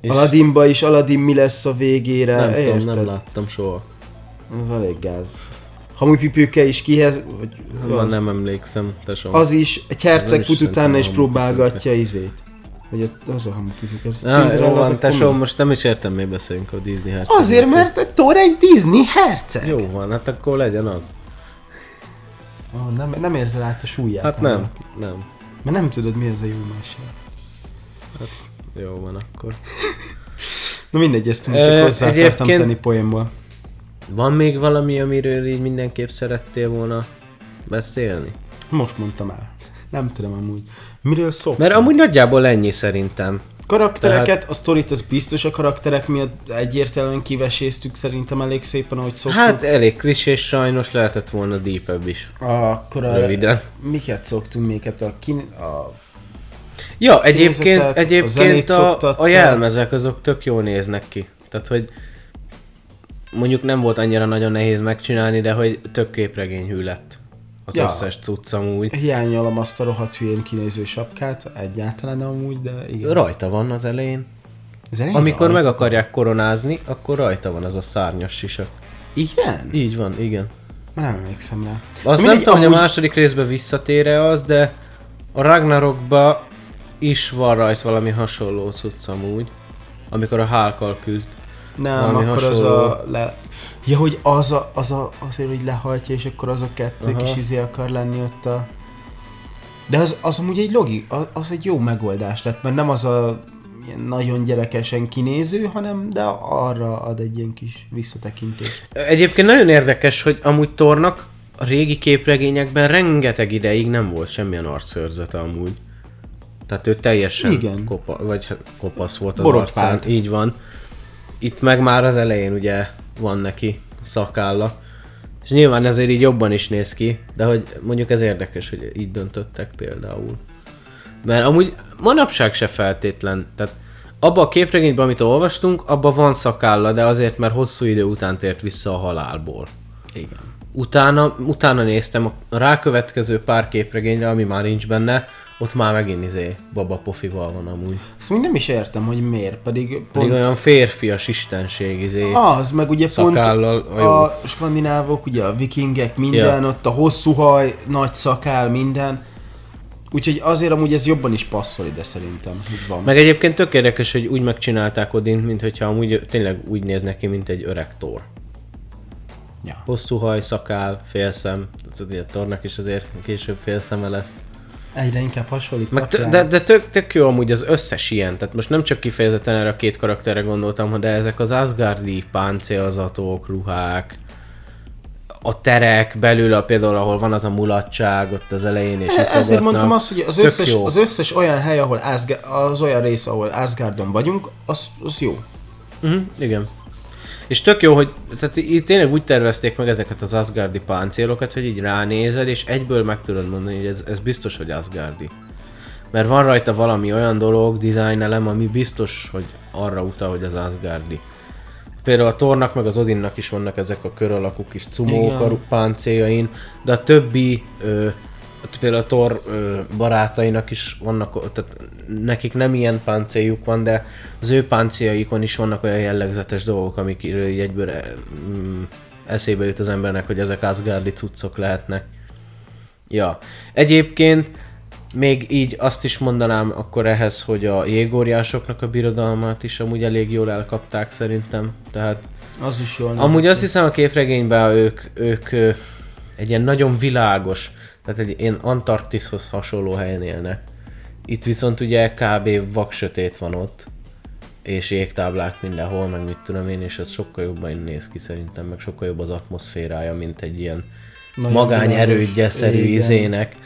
És Aladdinba is Aladdin mi lesz a végére, nem érted? tudom, nem láttam soha. Az elég gáz. Hamupipőke is kihez, hogy Van, nem emlékszem, tesó. az is, egy herceg fut utána és próbálgatja izét. Ott az a hamupipőke, az a Ja, Cinderella, jó az a van, tesó, most nem is értem, miért beszélünk a Disney herceg. Azért, mert egy Thor egy Disney herceg. Jó van, hát akkor legyen az. Oh, nem, nem érzel át a súlyát. Hát nem, nem. Mert nem tudod, mi az a jó mese. Jó van akkor. Na mindegy, ezt csak Ö, hozzá akartam egyébként- tenni poénból. Van még valami, amiről így mindenképp szerettél volna beszélni? Most mondtam el. Nem tudom amúgy. Miről szól? Mert amúgy nagyjából ennyi szerintem. Karaktereket, Tehát- a sztorit az biztos a karakterek miatt egyértelműen kiveséztük szerintem elég szépen, ahogy szoktuk. Hát elég klisés sajnos, lehetett volna deepebb is. Akkor a... Röviden. Miket szoktunk, miket a, kin... a Ja, egyébként, a egyébként a, szoptatta. a jelmezek azok tök jól néznek ki. Tehát, hogy mondjuk nem volt annyira nagyon nehéz megcsinálni, de hogy tök képregényhű lett az Ja. összes cucc amúgy. Hiányolom azt a rohadt hülyén kinéző sapkát, egyáltalán amúgy, de igen. Rajta van az elején. Ez elég Amikor rajta meg akarják koronázni, akkor rajta van az a szárnyas sisak. Igen? Így van, igen. Már nem emlékszem rá. Na nem tudom, hogy a amúgy- második részben visszatér-e az, de a Ragnarokba is van rajta valami hasonló cucc amúgy. Amikor a hálkal küzd. Nem, valami akkor hasonló. az a le... Ja, hogy az a, az a, azért, hogy lehajtja, és akkor az a kettő Aha. kis izé akar lenni ott a... De az, az amúgy egy logi, az, az egy jó megoldás lett, mert nem az a ilyen nagyon gyerekesen kinéző, hanem de arra ad egy ilyen kis visszatekintés. Egyébként nagyon érdekes, hogy amúgy Tornak a régi képregényekben rengeteg ideig nem volt semmilyen arcszőrzete amúgy. Tehát ő teljesen Igen. Kopa, vagy hát kopasz volt az Borotvált. arcán. Így van. Itt meg már az elején ugye van neki szakálla. És nyilván ezért így jobban is néz ki, de hogy mondjuk ez érdekes, hogy így döntöttek például. Mert amúgy manapság se feltétlen, tehát abba a képregényben, amit olvastunk, abban van szakálla, de azért, mert hosszú idő után tért vissza a halálból. Igen. Utána, utána néztem a rákövetkező pár képregényre, ami már nincs benne, ott már megint izé baba pofival van amúgy. Ezt még nem is értem, hogy miért, pedig Pedig pont olyan férfias istenség izé. az, meg ugye pont Szakállal, a jó. a skandinávok, ugye a vikingek, minden, Ja. ott a hosszú haj, nagy szakál, minden. Úgyhogy azért amúgy ez jobban is passzol ide szerintem, van. Meg egyébként tök érdekes, hogy úgy megcsinálták Odin, mint hogyha amúgy tényleg úgy néz neki, mint egy öreg tor. Ja. Hosszú haj, szakál, félszem, tehát ugye a tornak is azért később félszeme lesz. Egyre inkább hasonlít Meg tö- de, de tök, tök jó amúgy az összes ilyen, tehát most nem csak kifejezetten erre a két karakterre gondoltam, de ezek az Asgardi páncélzatok, ruhák, a terek belül, a, például ahol van az a mulatság ott az elején, és E- Ezért mondtam azt, hogy az Tök összes, az összes olyan hely, ahol Asgard, az olyan rész, ahol Asgardon vagyunk, az, az jó. Uh-huh, igen. És tök jó, hogy tehát itt tényleg úgy tervezték meg ezeket az Asgardi páncélokat, hogy így ránézel, és egyből meg tudod mondani, hogy ez, ez biztos, hogy Asgardi. Mert van rajta valami olyan dolog, design elem, ami biztos, hogy arra utal, hogy az Asgardi. Például a Tornak meg az Odinnak is vannak ezek a kör alakú kis cumók Igen. a ru- páncéljain, de a többi, ö, például a Thor barátainak is vannak, tehát nekik nem ilyen páncéljuk van, de az ő páncéljaikon is vannak olyan jellegzetes dolgok, amik egyből mm, eszébe jut az embernek, hogy ezek Asgardi cuccok lehetnek. Ja. Egyébként még így azt is mondanám akkor ehhez, hogy a jégóriásoknak a birodalmát is amúgy elég jól elkapták szerintem. Tehát Az is jól amúgy azt hiszem a képregényben ők, ők egy ilyen nagyon világos, tehát egy ilyen Antarktiszhoz hasonló helyen élnek. Itt viszont ugye kb. vaksötét van ott, és jégtáblák mindenhol, meg mit tudom én, és ez sokkal jobban néz ki szerintem, meg sokkal jobb az atmoszférája, mint egy ilyen Nagyon magány világos. erődje-szerű Igen. izének.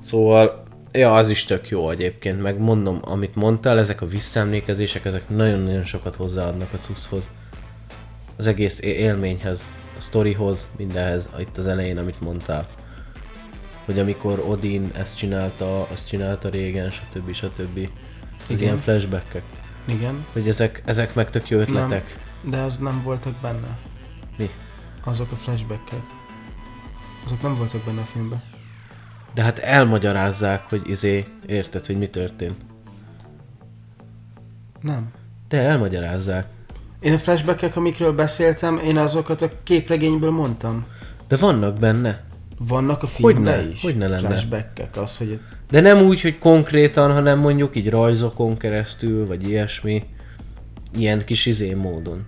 Szóval, ja, az is tök jó egyébként, meg mondom, amit mondtál, ezek a visszaemlékezések, ezek nagyon-nagyon sokat hozzáadnak a cucchoz. Az egész élményhez, a sztorihoz, mindenhez, itt az elején, amit mondtál. Hogy amikor Odin ezt csinálta, azt csinálta régen, stb. stb. Igen. Ilyen flashbackek. Igen, Hogy ezek, ezek meg tök jó ötletek. de az nem voltak benne. Mi? Azok a flashbackek. Azok nem voltak benne a filmben. De hát elmagyarázzák, hogy izé, érted, hogy mi történt. Nem. De elmagyarázzák. Én a flashbackek, amikről beszéltem, én azokat a képregényből mondtam. De vannak benne. Vannak a filmben Hogyne, is hogyne lenne. flashbackek, az, hogy De nem úgy, hogy konkrétan, hanem mondjuk így rajzokon keresztül, vagy ilyesmi. Ilyen kis izé módon.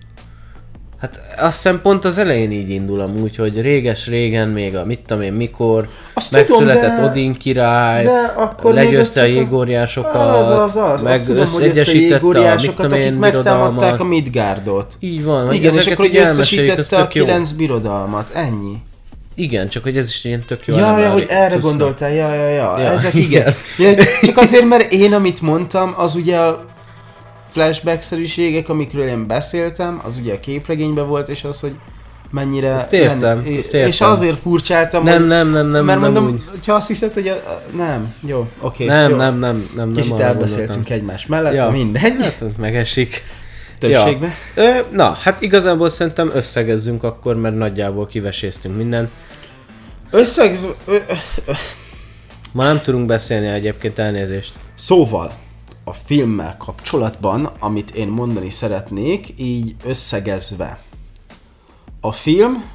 Hát azt hiszem pont az elején így indul amúgy, hogy réges-régen még a mit tudom én mikor, Azt megszületett tudom, de- Odin király, de akkor legyőzte a jégóriásokat, az, az, az. meg tudom, hogy ott a összeegyesítette a mit tudom én megtámadták a Midgardot. Így van, hogy Igen, és akkor így hogy összesítette a kilenc birodalmat, ennyi. Igen, csak hogy ez is ilyen tök jó Ja, ja, hogy erre cuccnak. gondoltál, ja, ja, ja, Ja, ezek igen. igen. Ja, csak azért, mert én, amit mondtam, az ugye a flashback-szerűségek, amikről én beszéltem, az ugye a képregényben volt, és az, hogy mennyire... Ezt értem, lenni- ezt értem. És azért furcsáltam, Nem, hogy, nem, nem, nem, mert nem mondom, úgy. hogyha azt hiszed, hogy a, a, nem, jó, oké. Nem, jó. nem, nem, nem, nem. Kicsit elbeszéltünk gondoltam. egymás mellett, Ja. ja. mindegy, Hát, megesik. többségben. Ö, na, hát igazából szerintem összegezzünk akkor, mert nagyjából kiveséztünk mindent. Összeg... Ö, ö, Ma nem tudunk beszélni egyébként elnézést. Szóval, a filmmel kapcsolatban, amit én mondani szeretnék, így összegezve. A film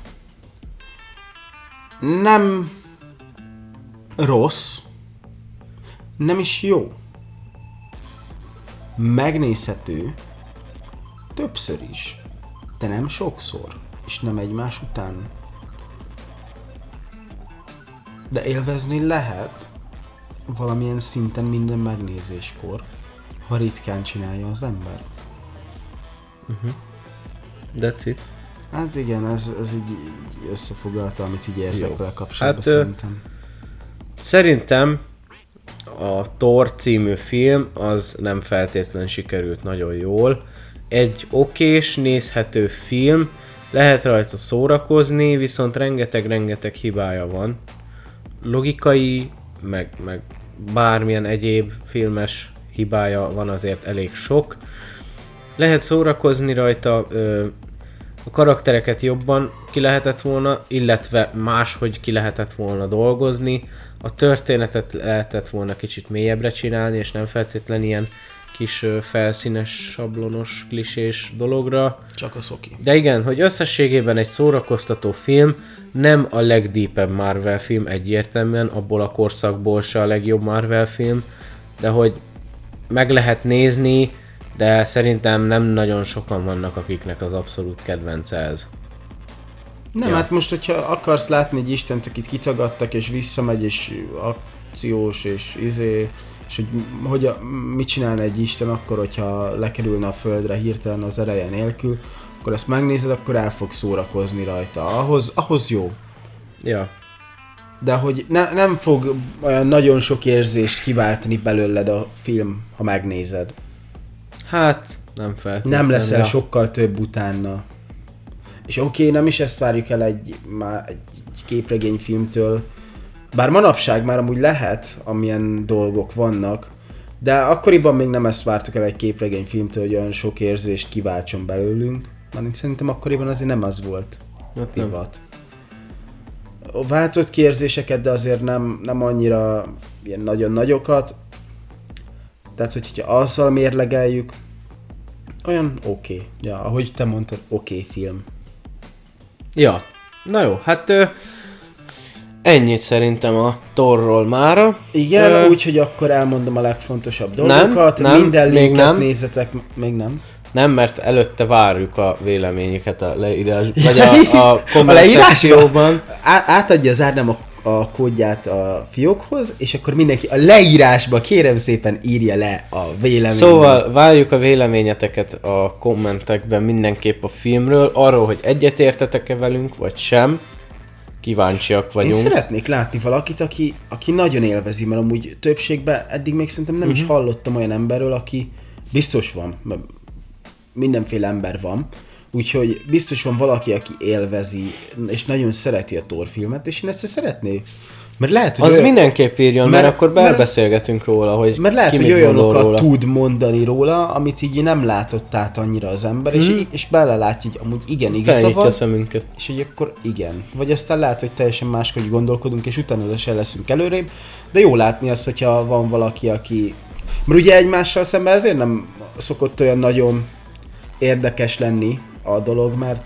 nem rossz, nem is jó. Megnézhető többször is, de nem sokszor, és nem egymás után. De élvezni lehet valamilyen szinten minden megnézéskor, ha ritkán csinálja az ember. That's it. Hát igen, ez, ez így, így összefoglalta, amit így érzek Jó. vele kapcsolatban Hát, ö, szerintem. Szerintem a Thor című film az nem feltétlen sikerült nagyon jól. Egy okés, nézhető film, lehet rajta szórakozni, viszont rengeteg-rengeteg hibája van. Logikai, meg, meg bármilyen egyéb filmes hibája van azért elég sok. Lehet szórakozni rajta, ö, a karaktereket jobban ki lehetett volna, illetve máshogy ki lehetett volna dolgozni. A történetet lehetett volna kicsit mélyebbre csinálni, és nem feltétlen ilyen kis felszínes, sablonos, klisés dologra. Csak a szoki. De igen, hogy összességében egy szórakoztató film, nem a legdeepebb Marvel film egyértelműen, abból a korszakból se a legjobb Marvel film, de hogy meg lehet nézni, de szerintem nem nagyon sokan vannak, akiknek az abszolút kedvence ez. Nem, ja. hát most, hogyha akarsz látni egy Istent, akit kitagadtak, és visszamegy, és akciós, és izé, és hogy, hogy a, mit csinálna egy Isten akkor, hogyha lekerülne a földre hirtelen az ereje nélkül, akkor ezt megnézed, akkor el fog szórakozni rajta. Ahhoz, ahhoz jó. Ja, De hogy ne, nem fog olyan nagyon sok érzést kiváltani belőled a film, ha megnézed. hát nem feltétlenül. Nem leszel ja. sokkal több utána. És oké, okay, nem is ezt várjuk el egy, már egy képregényfilmtől, bár manapság már amúgy lehet, amilyen dolgok vannak, de akkoriban még nem ezt vártuk el egy képregényfilmtől, hogy olyan sok érzést kiváltson belőlünk. Mert szerintem akkoriban azért nem az volt Hát divat. Váltott ki érzéseket, de azért nem, nem annyira ilyen nagyon nagyokat. Tehát, hogy- hogyha azzal mérlegeljük, olyan oké. Okay. Ja, ahogy te mondtad, oké okay film. Ja, na jó, hát ennyit szerintem a Torról mára. Igen, Ö, úgyhogy akkor elmondom a legfontosabb dolgokat. nem, Minden még nem. nézzetek, még nem. Nem, mert előtte várjuk a véleményeket a leírás, vagy a, a A leírásban? átadja az Ádám a, a kódját a fiókhoz, és akkor mindenki a leírásba kérem szépen írja le a véleményt. Szóval várjuk a véleményeteket a kommentekben mindenképp a filmről, arról, hogy egyetértetek-e velünk, vagy sem. Kíváncsiak Én vagyunk. szeretnék látni valakit, aki, aki nagyon élvezi, mert amúgy többségben eddig még szerintem nem Mhm. uh-huh. is hallottam olyan emberről, aki biztos van, mert mindenféle ember van, úgyhogy biztos van valaki, aki élvezi, és nagyon szereti a Thor filmet, és én ezt szeretné. Mert lehet, hogy Az olyan, mindenképp írjon, mert, mert- akkor mert- belbeszélgetünk róla, hogy mert lehet, ki hogy olyanokat róla. tud mondani róla, amit így nem látott át annyira az ember, és, Mhm. és belelátja, hogy amúgy igen, igaza van, a szemünket. és hogy akkor igen. Vagy aztán lehet, hogy teljesen máshogy gondolkodunk, és utána se leszünk előrébb, de jó látni azt, hogyha van valaki, aki... Mert ugye egymással szemben ezért nem szokott olyan nagyon érdekes lenni a dolog, mert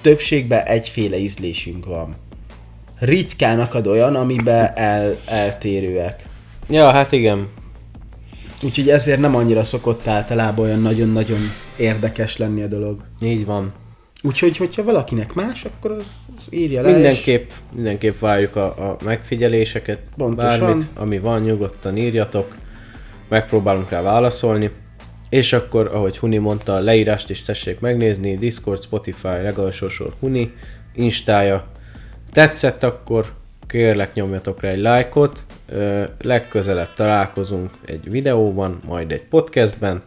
többségben egyféle ízlésünk van. Ritkán akad olyan, amiben el, eltérőek. Ja, hát igen. Úgyhogy ezért nem annyira szokott általában olyan nagyon-nagyon érdekes lenni a dolog. Így van. Úgyhogy, hogyha valakinek más, akkor az, az írja le. és- Mindenképp, mindenképp várjuk a, a megfigyeléseket, Pontosan. bármit, ami van, nyugodtan írjatok, megpróbálunk rá válaszolni, és akkor, ahogy Huni mondta, a leírást is tessék megnézni, Discord, Spotify, legalsó sor Huni, Instája. Tetszett akkor, kérlek nyomjatok rá egy lájkot, legközelebb találkozunk egy videóban, majd egy podcastben,